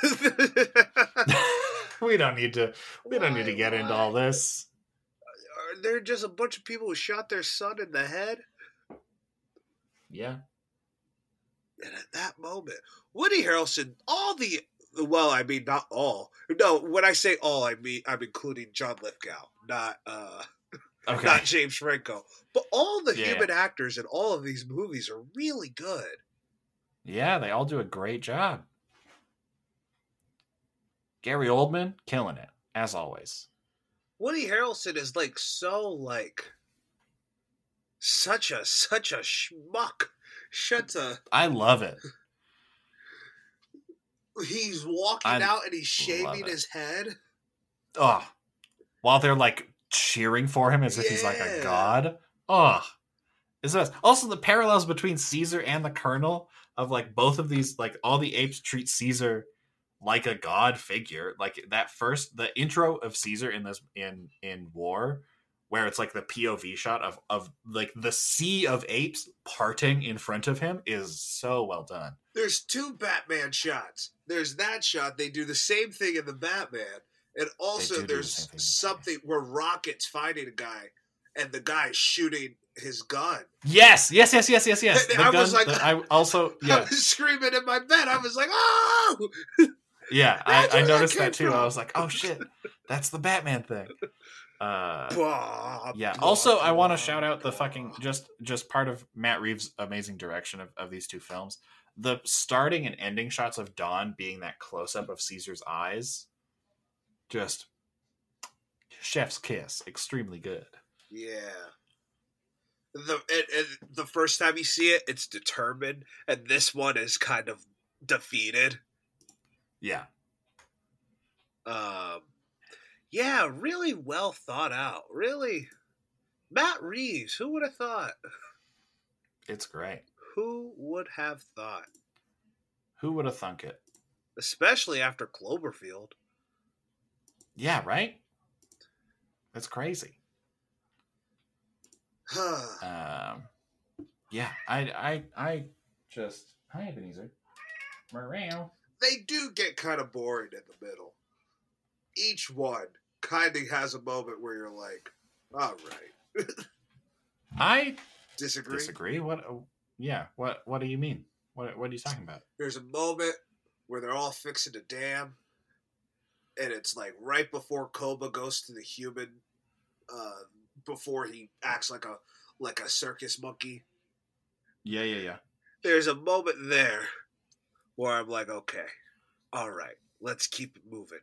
Speaker 1: *laughs*
Speaker 2: we don't need to we don't need to
Speaker 1: Why-
Speaker 2: get into all this.
Speaker 1: Are there just a bunch of people who shot their son in the head?
Speaker 2: Yeah.
Speaker 1: And at that moment, Woody Harrelson, all the well, I mean not all. No, when I say all, I mean I'm including John Lithgow, not uh
Speaker 2: Okay.
Speaker 1: not James Franco. But all the
Speaker 2: Yeah.
Speaker 1: human actors in all of these movies are really good.
Speaker 2: Yeah, they all do a great job. Gary Oldman killing it as always.
Speaker 1: Woody Harrelson is like so like such a such a schmuck. Such a
Speaker 2: I love it.
Speaker 1: he's walking
Speaker 2: I
Speaker 1: out and he's shaving his head.
Speaker 2: Oh, while they're like cheering for him as if he's like a god. Oh, is this also the parallels between Caesar and the Colonel of like both of these like all the apes treat Caesar like a god figure. Like that first the intro of Caesar in this in in War, where it's like the POV shot of of like the sea of apes parting in front of him is so well done.
Speaker 1: There's two Batman shots. There's that shot. They do the same thing in the Batman. And also
Speaker 2: do
Speaker 1: there's
Speaker 2: the
Speaker 1: something where Rocket's fighting a guy and the guy's shooting his gun.
Speaker 2: Yes, yes, yes, yes, yes, yes. *laughs*
Speaker 1: I was like-
Speaker 2: I *laughs* also
Speaker 1: I
Speaker 2: yeah.
Speaker 1: was screaming in my bed. I was like, oh! *laughs*
Speaker 2: Yeah, I, I
Speaker 1: where that
Speaker 2: noticed that too. I was like, oh shit, that's the Batman thing. Uh, yeah. Also, I want to shout out the fucking just just part of Matt Reeves' amazing direction of, of these two films. The starting and ending shots of Dawn being that close up of Caesar's eyes, just chef's kiss, extremely good.
Speaker 1: Yeah. The and, and the first time you see it, it's determined, and this one is kind of defeated.
Speaker 2: Yeah,
Speaker 1: Um, yeah, really well thought out. Really, Matt Reeves. Who would have thought?
Speaker 2: it's great.
Speaker 1: Who would have thought?
Speaker 2: Who would have thunk it?
Speaker 1: Especially after Cloverfield.
Speaker 2: Yeah, right? That's crazy. *sighs* um, yeah, I, I, I just hi Ebenezer. Morale.
Speaker 1: They do get kind of boring in the middle. Each one kind of has a moment where you're like, "All right." *laughs*
Speaker 2: I
Speaker 1: disagree.
Speaker 2: Disagree. What? uh, Yeah. What? What do you mean? What? What are you talking about?
Speaker 1: There's a moment where they're all fixing a dam, and it's like right before Koba goes to the human, uh, before he acts like a like a circus monkey.
Speaker 2: Yeah, yeah, yeah.
Speaker 1: There's a moment there where I'm like, okay, all right, let's keep it moving.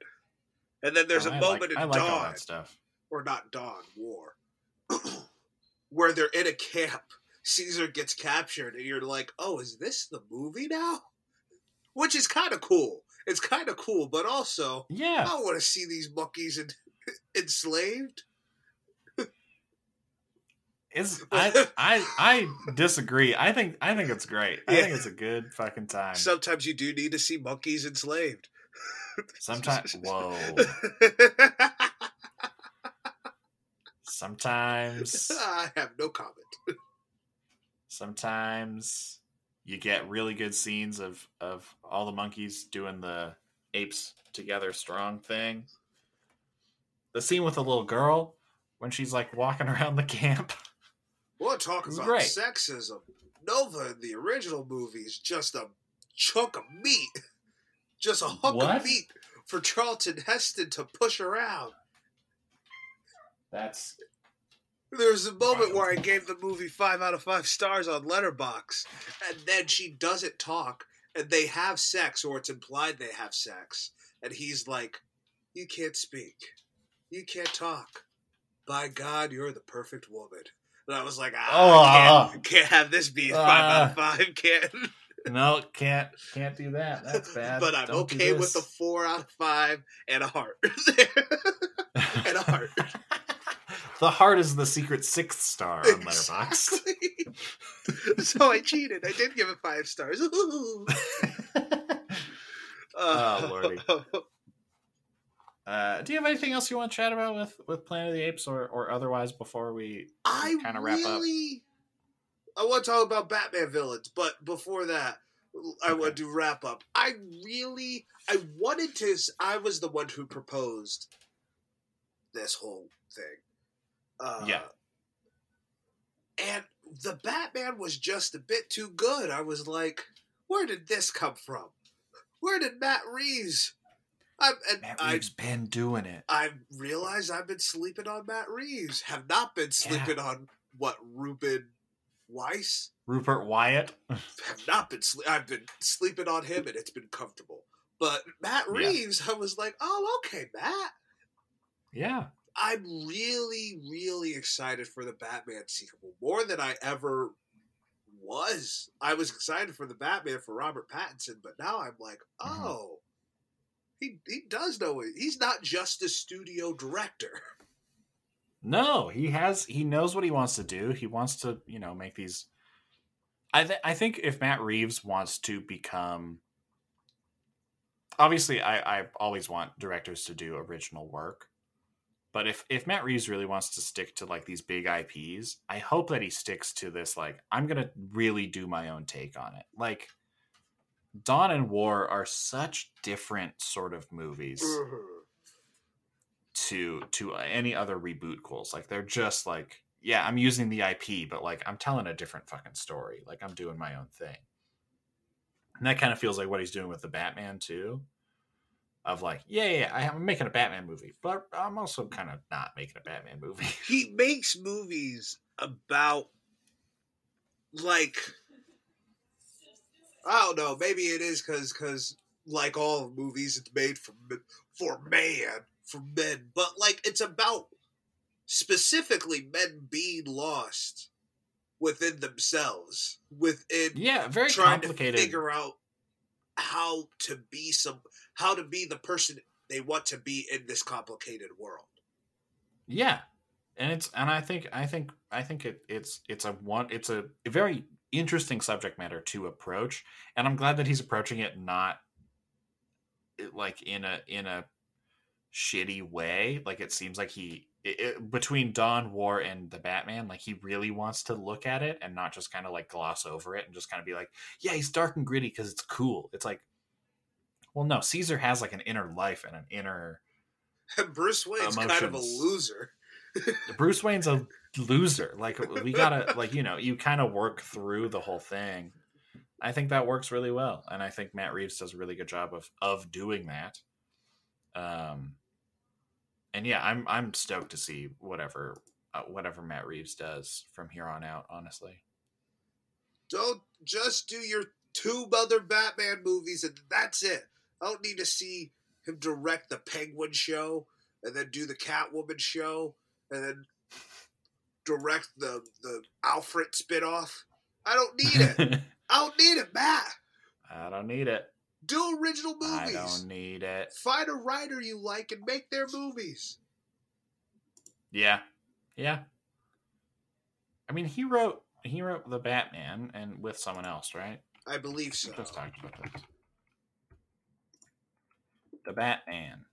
Speaker 1: And then there's
Speaker 2: Oh,
Speaker 1: a
Speaker 2: I
Speaker 1: moment
Speaker 2: like,
Speaker 1: in
Speaker 2: I like all
Speaker 1: Dawn,
Speaker 2: that stuff.
Speaker 1: or not Dawn, War, *clears throat* where they're in a camp. Caesar gets captured, and you're like, oh, is this the movie now? Which is kind of cool. It's kind of cool, but also,
Speaker 2: Yeah.
Speaker 1: I want to see these monkeys en- *laughs* enslaved.
Speaker 2: Is *laughs* I I I disagree. I think I think it's great. I
Speaker 1: Yeah.
Speaker 2: think it's a good fucking time.
Speaker 1: Sometimes you do need to see monkeys enslaved. *laughs*
Speaker 2: Sometimes whoa. Sometimes
Speaker 1: I have no comment.
Speaker 2: sometimes you get really good scenes of of all the monkeys doing the apes together strong thing. The scene with the little girl when she's like walking *laughs* around the camp.
Speaker 1: We'll talk about
Speaker 2: great.
Speaker 1: sexism. Nova in the original movie is just a chunk of meat, *laughs* just a hunk
Speaker 2: What?
Speaker 1: of meat for Charlton Heston to push around.
Speaker 2: That's
Speaker 1: There was a moment where I gave the movie five out of five stars on Letterboxd, and then she doesn't talk, and they have sex, or it's implied they have sex, and he's like, "You can't speak, you can't talk. By God, you're the perfect woman." And I was like,
Speaker 2: Oh.
Speaker 1: "Ah, can't, can't have this be a five out of five, can't." *laughs*
Speaker 2: no, can't can't do that. That's bad.
Speaker 1: but I'm
Speaker 2: Don't
Speaker 1: okay with a four out of five and a heart, *laughs* and a heart. *laughs*
Speaker 2: the heart is the secret sixth star on Letterboxd.
Speaker 1: Exactly. so I cheated. I did give it five stars.
Speaker 2: Oh, lordy. Uh, do you have anything else you want to chat about with with Planet of the Apes or or otherwise before we kind of wrap up?
Speaker 1: I really, I want to talk about Batman villains, but before that, I
Speaker 2: Okay.
Speaker 1: want to wrap up. I really, I wanted to. I was the one who proposed this whole thing. Uh,
Speaker 2: Yeah.
Speaker 1: and the Batman was just a bit too good. I was like, where did this come from? Where did Matt Reeves? I, and
Speaker 2: Matt Reeves been doing it.
Speaker 1: I realize I've been sleeping on Matt Reeves. Have not been sleeping on what Ruben Weiss.
Speaker 2: Rupert Wyatt. *laughs*
Speaker 1: Have not been. Sle- I've been sleeping on him, and it's been comfortable. But Matt
Speaker 2: Yeah.
Speaker 1: Reeves, I was like, oh, okay, Matt.
Speaker 2: yeah.
Speaker 1: I'm really, really excited for the Batman sequel more than I ever was. I was excited for the Batman for Robert Pattinson, but now I'm like,
Speaker 2: Mhm.
Speaker 1: oh, he he does know it. He's not just a studio director.
Speaker 2: No, he has. He knows what he wants to do. He wants to, you know, make these. I th- I think if Matt Reeves wants to become, obviously, I I always want directors to do original work, but if if Matt Reeves really wants to stick to like these big IPs, I hope that he sticks to this. Like, I'm gonna really do my own take on it. Like, Dawn and War are such different sort of movies mm-hmm. to to uh, any other reboot goals. Like they're just like, yeah, I'm using the IP, but like I'm telling a different fucking story. Like I'm doing my own thing. And that kind of feels like what he's doing with the Batman too. Of like, yeah, yeah, I'm making a Batman movie, but I'm also kind of not making a Batman movie.
Speaker 1: he makes movies about like I don't know. Maybe it is because because like all movies, it's made for for man for men, but like it's about specifically men being lost within themselves, within
Speaker 2: yeah, very
Speaker 1: trying to
Speaker 2: complicated.
Speaker 1: figure out how to be some how to be the person they want to be in this complicated world.
Speaker 2: Yeah, and it's and I think I think I think it, it's it's a one it's a, very interesting subject matter to approach, and I'm glad that he's approaching it not eh, like in a in a shitty way. Like it seems like he it, it, between Dawn War and the Batman, like he really wants to look at it and not just kind of like gloss over it and just kind of be like, yeah, he's dark and gritty because it's cool. It's like, well, no, Caesar has like an inner life and an inner. *laughs*
Speaker 1: Bruce Wayne's emotions. kind of a loser.
Speaker 2: Bruce Wayne's a loser. Like we gotta, like you know, you kind of work through the whole thing. I think that works really well, and I think Matt Reeves does a really good job of of doing that. Um, and yeah, I'm I'm stoked to see whatever uh, whatever Matt Reeves does from here on out. Honestly,
Speaker 1: don't just do your two other Batman movies and that's it. I don't need to see him direct the Penguin show and then do the Catwoman show and then direct the the Alfred spinoff. I don't need it. *laughs* I don't need it, Matt.
Speaker 2: I don't need it.
Speaker 1: Do original movies.
Speaker 2: I don't need it.
Speaker 1: Find a writer you like and make their movies.
Speaker 2: Yeah. Yeah. I mean, he wrote he wrote the Batman and with someone else, right?
Speaker 1: I believe so.
Speaker 2: Let's talk about this. The Batman.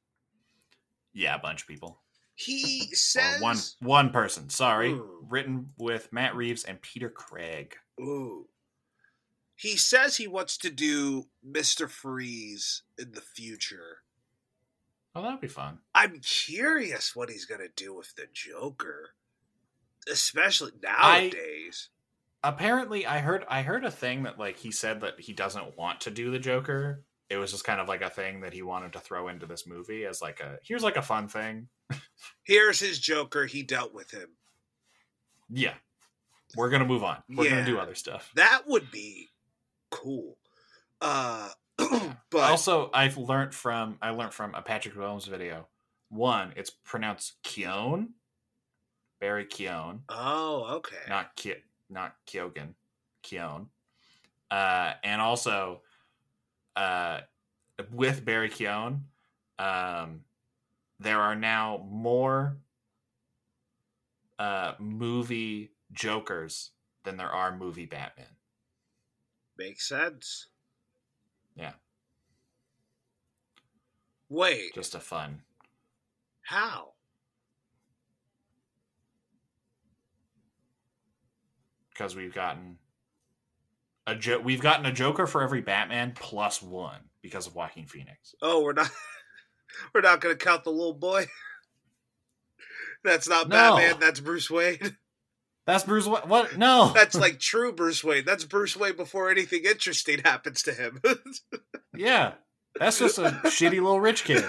Speaker 2: Yeah, a bunch of people.
Speaker 1: He says
Speaker 2: or one one person. Sorry, Ooh. written with Matt Reeves and Peter Craig.
Speaker 1: Ooh. He says he wants to do Mister Freeze in the future.
Speaker 2: Oh, that'd be fun.
Speaker 1: I'm curious what he's gonna do with the Joker, especially nowadays.
Speaker 2: I, apparently, I heard I heard a thing that like he said that he doesn't want to do the Joker. It was just kind of like a thing that he wanted to throw into this movie as like a here's like a fun thing. *laughs*
Speaker 1: here's his Joker. He dealt with him.
Speaker 2: Yeah, we're gonna move on. We're yeah, gonna do other stuff.
Speaker 1: That would be cool. Uh, *clears throat*
Speaker 2: but also I've learned from I learned from a Patrick Willems video. One, it's pronounced Keown, Barry Keown.
Speaker 1: Oh, okay.
Speaker 2: Not Ke- not Keogan, Keown. Uh, and also, uh, with Barry Keown, um, there are now more uh, movie Jokers than there are movie Batman.
Speaker 1: Makes sense.
Speaker 2: Yeah.
Speaker 1: Wait.
Speaker 2: Just a fun.
Speaker 1: How?
Speaker 2: Because we've gotten a jo- we've gotten a Joker for every Batman plus one because of Joaquin Phoenix.
Speaker 1: Oh, we're not *laughs* we're not going to count the little boy. *laughs* That's not no. Batman. That's Bruce Wayne. *laughs*
Speaker 2: That's Bruce Wayne. What? No.
Speaker 1: That's like true Bruce Wayne. That's Bruce Wayne before anything interesting happens to him.
Speaker 2: yeah. That's just a shitty little rich kid.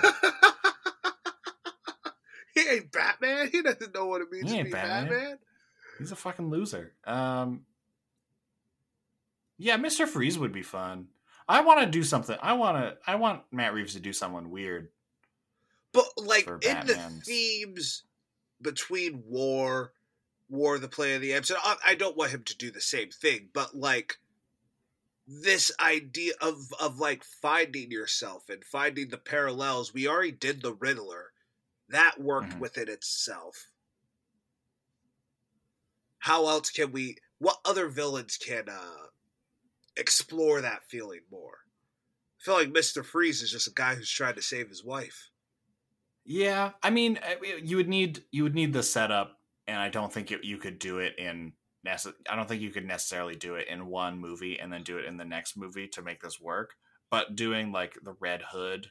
Speaker 1: he ain't Batman. He doesn't know what it means to be Batman. Batman.
Speaker 2: He's a fucking loser. Um Yeah, Mr. Freeze would be fun. I want to do something. I want to I want Matt Reeves to do someone weird.
Speaker 1: But like in the themes between war War the play of the episode. I, I don't want him to do the same thing, but like this idea of of like finding yourself and finding the parallels. We already did the Riddler. That worked mm-hmm. within itself. How else can we what other villains can uh explore that feeling more? I feel like Mr. Freeze is just a guy who's trying to save his wife.
Speaker 2: Yeah, I mean, you would need you would need the setup and I don't think it, you could do it in. I don't think you could necessarily do it in one movie and then do it in the next movie to make this work. But doing like the Red Hood,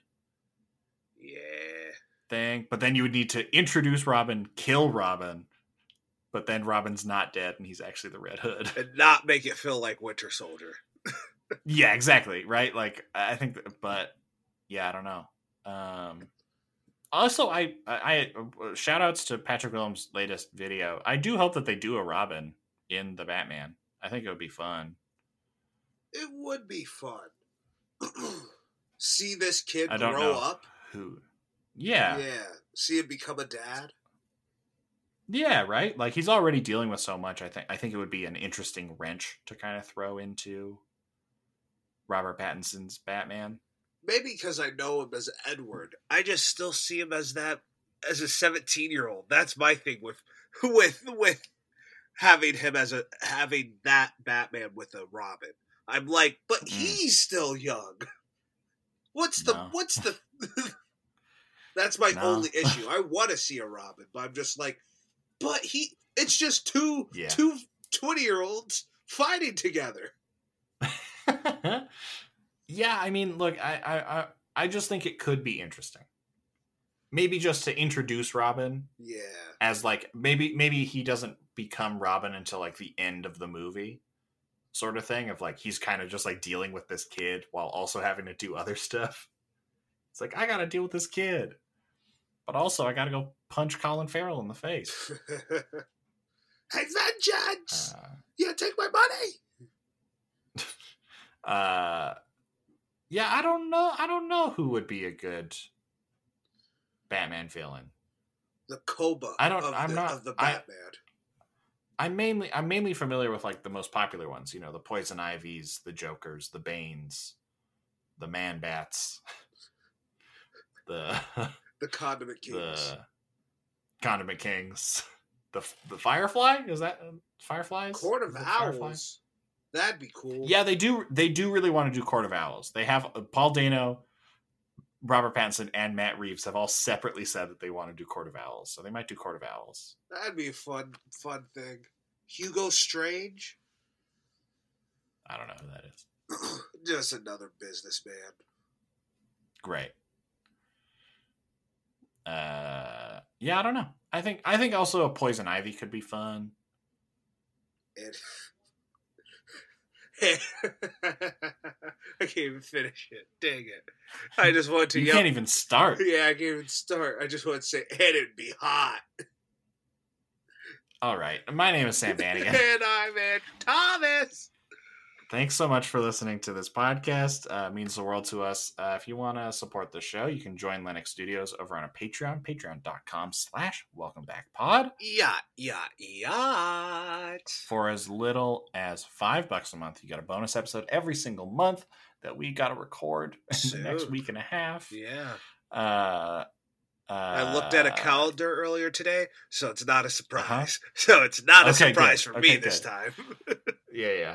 Speaker 1: yeah,
Speaker 2: thing. But then you would need to introduce Robin, kill Robin, but then Robin's not dead and he's actually the Red Hood,
Speaker 1: and not make it feel like Winter Soldier.
Speaker 2: Yeah, exactly. Right. Like I think, but yeah, I don't know. Um, also i i, I shout outs to patrick willems latest video. I do hope that they do a robin in the batman. I think it would be fun.
Speaker 1: It would be fun. *clears throat* See this kid I grow up?
Speaker 2: who yeah.
Speaker 1: Yeah. See him become a dad?
Speaker 2: Yeah right? Like he's already dealing with so much i think i think it would be an interesting wrench to kind of throw into robert pattinson's batman
Speaker 1: maybe because I know him as Edward, I just still see him as that as a 17 year old. That's my thing with *laughs* with with having him as a having that Batman with a Robin. I'm like, but
Speaker 2: Mm.
Speaker 1: he's still young. What's the
Speaker 2: No.
Speaker 1: what's the *laughs* *laughs* That's my
Speaker 2: No.
Speaker 1: only issue. I want to see a Robin, but I'm just like, but he it's just two
Speaker 2: Yeah.
Speaker 1: two 20 year olds fighting together.
Speaker 2: Yeah, I mean, look, I, I, I, I just think it could be interesting. Maybe just to introduce Robin
Speaker 1: Yeah.
Speaker 2: as like maybe maybe he doesn't become Robin until like the end of the movie, sort of thing. Of like he's kind of just like dealing with this kid while also having to do other *laughs* stuff. It's like I got to deal with this kid, but also I got to go punch Colin Farrell in the face. *laughs*
Speaker 1: hey, vengeance!
Speaker 2: Uh,
Speaker 1: you take my money.
Speaker 2: Uh yeah i don't know i don't know who would be a good batman villain
Speaker 1: The Koba
Speaker 2: I don't-
Speaker 1: of,
Speaker 2: I'm
Speaker 1: the,
Speaker 2: not-
Speaker 1: the Batman.
Speaker 2: i'm mainly i'm mainly familiar with like the most popular ones you know the poison ivies the jokers the banes the man bats *laughs* the *laughs*
Speaker 1: the Condiment Kings.
Speaker 2: the condiment kings *laughs* the the firefly is that uh, fireflies
Speaker 1: Court of? Owls. That'd be cool.
Speaker 2: Yeah, they do. They do really want to do Court of Owls. They have uh, Paul Dano, Robert Pattinson, and Matt Reeves have all separately said that they want to do Court of Owls. So they might do Court of Owls.
Speaker 1: That'd be a fun, fun thing. Hugo Strange,
Speaker 2: I don't know who that is. *clears throat*
Speaker 1: just another businessman.
Speaker 2: Great. Uh, yeah, I don't know. I think I think also a Poison Ivy could be fun.
Speaker 1: And *laughs* *laughs* I can't even finish it. Dang it! I just want to
Speaker 2: You
Speaker 1: yell.
Speaker 2: can't even start. *laughs*
Speaker 1: Yeah, I can't even start. I just want to say, and it'd be hot.
Speaker 2: All right. My name is Sam Bannigan. *laughs*
Speaker 1: and I'm Ed Thomas.
Speaker 2: Thanks so much for listening to this podcast. Uh, it means the world to us. Uh, if you want to support the show, you can join Linux Studios over on a Patreon, patreon.com slash welcome back pod.
Speaker 1: Yacht, yacht, yacht.
Speaker 2: For as little as five bucks a month, you got a bonus episode every single month that we got to record *laughs* in the next week and a half.
Speaker 1: Yeah.
Speaker 2: Uh, uh,
Speaker 1: I looked at a calendar earlier today, so it's not a surprise.
Speaker 2: Uh-huh. *laughs*
Speaker 1: So it's not a
Speaker 2: Okay,
Speaker 1: surprise
Speaker 2: good.
Speaker 1: for
Speaker 2: Okay,
Speaker 1: me this time. *laughs*
Speaker 2: Yeah, yeah.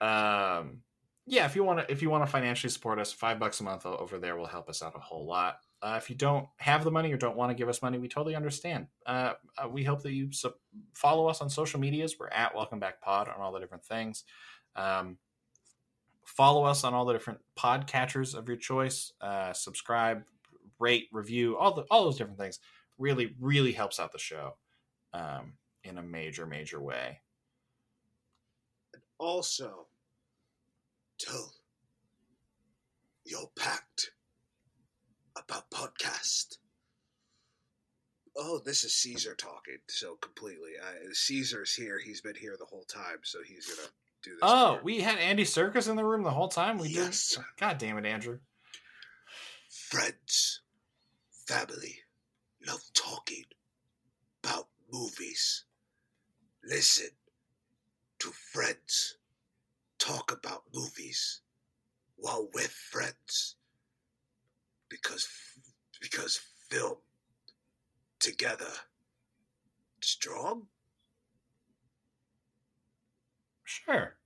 Speaker 2: Um, yeah, if you want to, if you want to financially support us, five bucks a month over there will help us out a whole lot. Uh, if you don't have the money or don't want to give us money, we totally understand. Uh, uh, we hope that you su- follow us on social medias. We're at Welcome Back Pod on all the different things. Um, follow us on all the different pod catchers of your choice. Uh, subscribe, rate, review, all the all those different things. Really, really helps out the show um, in a major, major way.
Speaker 1: also, tell your pact about podcast. Oh, this is Caesar talking. So completely, Caesar's here. He's been here the whole time, so he's gonna do this.
Speaker 2: Oh,
Speaker 1: part.
Speaker 2: we had Andy Serkis in the room the whole time. We
Speaker 1: Yes.
Speaker 2: did. God damn it, Andrew.
Speaker 1: friends, family, love talking about movies. Listen to friends talk about movies while with friends because because film together strong
Speaker 2: Sure.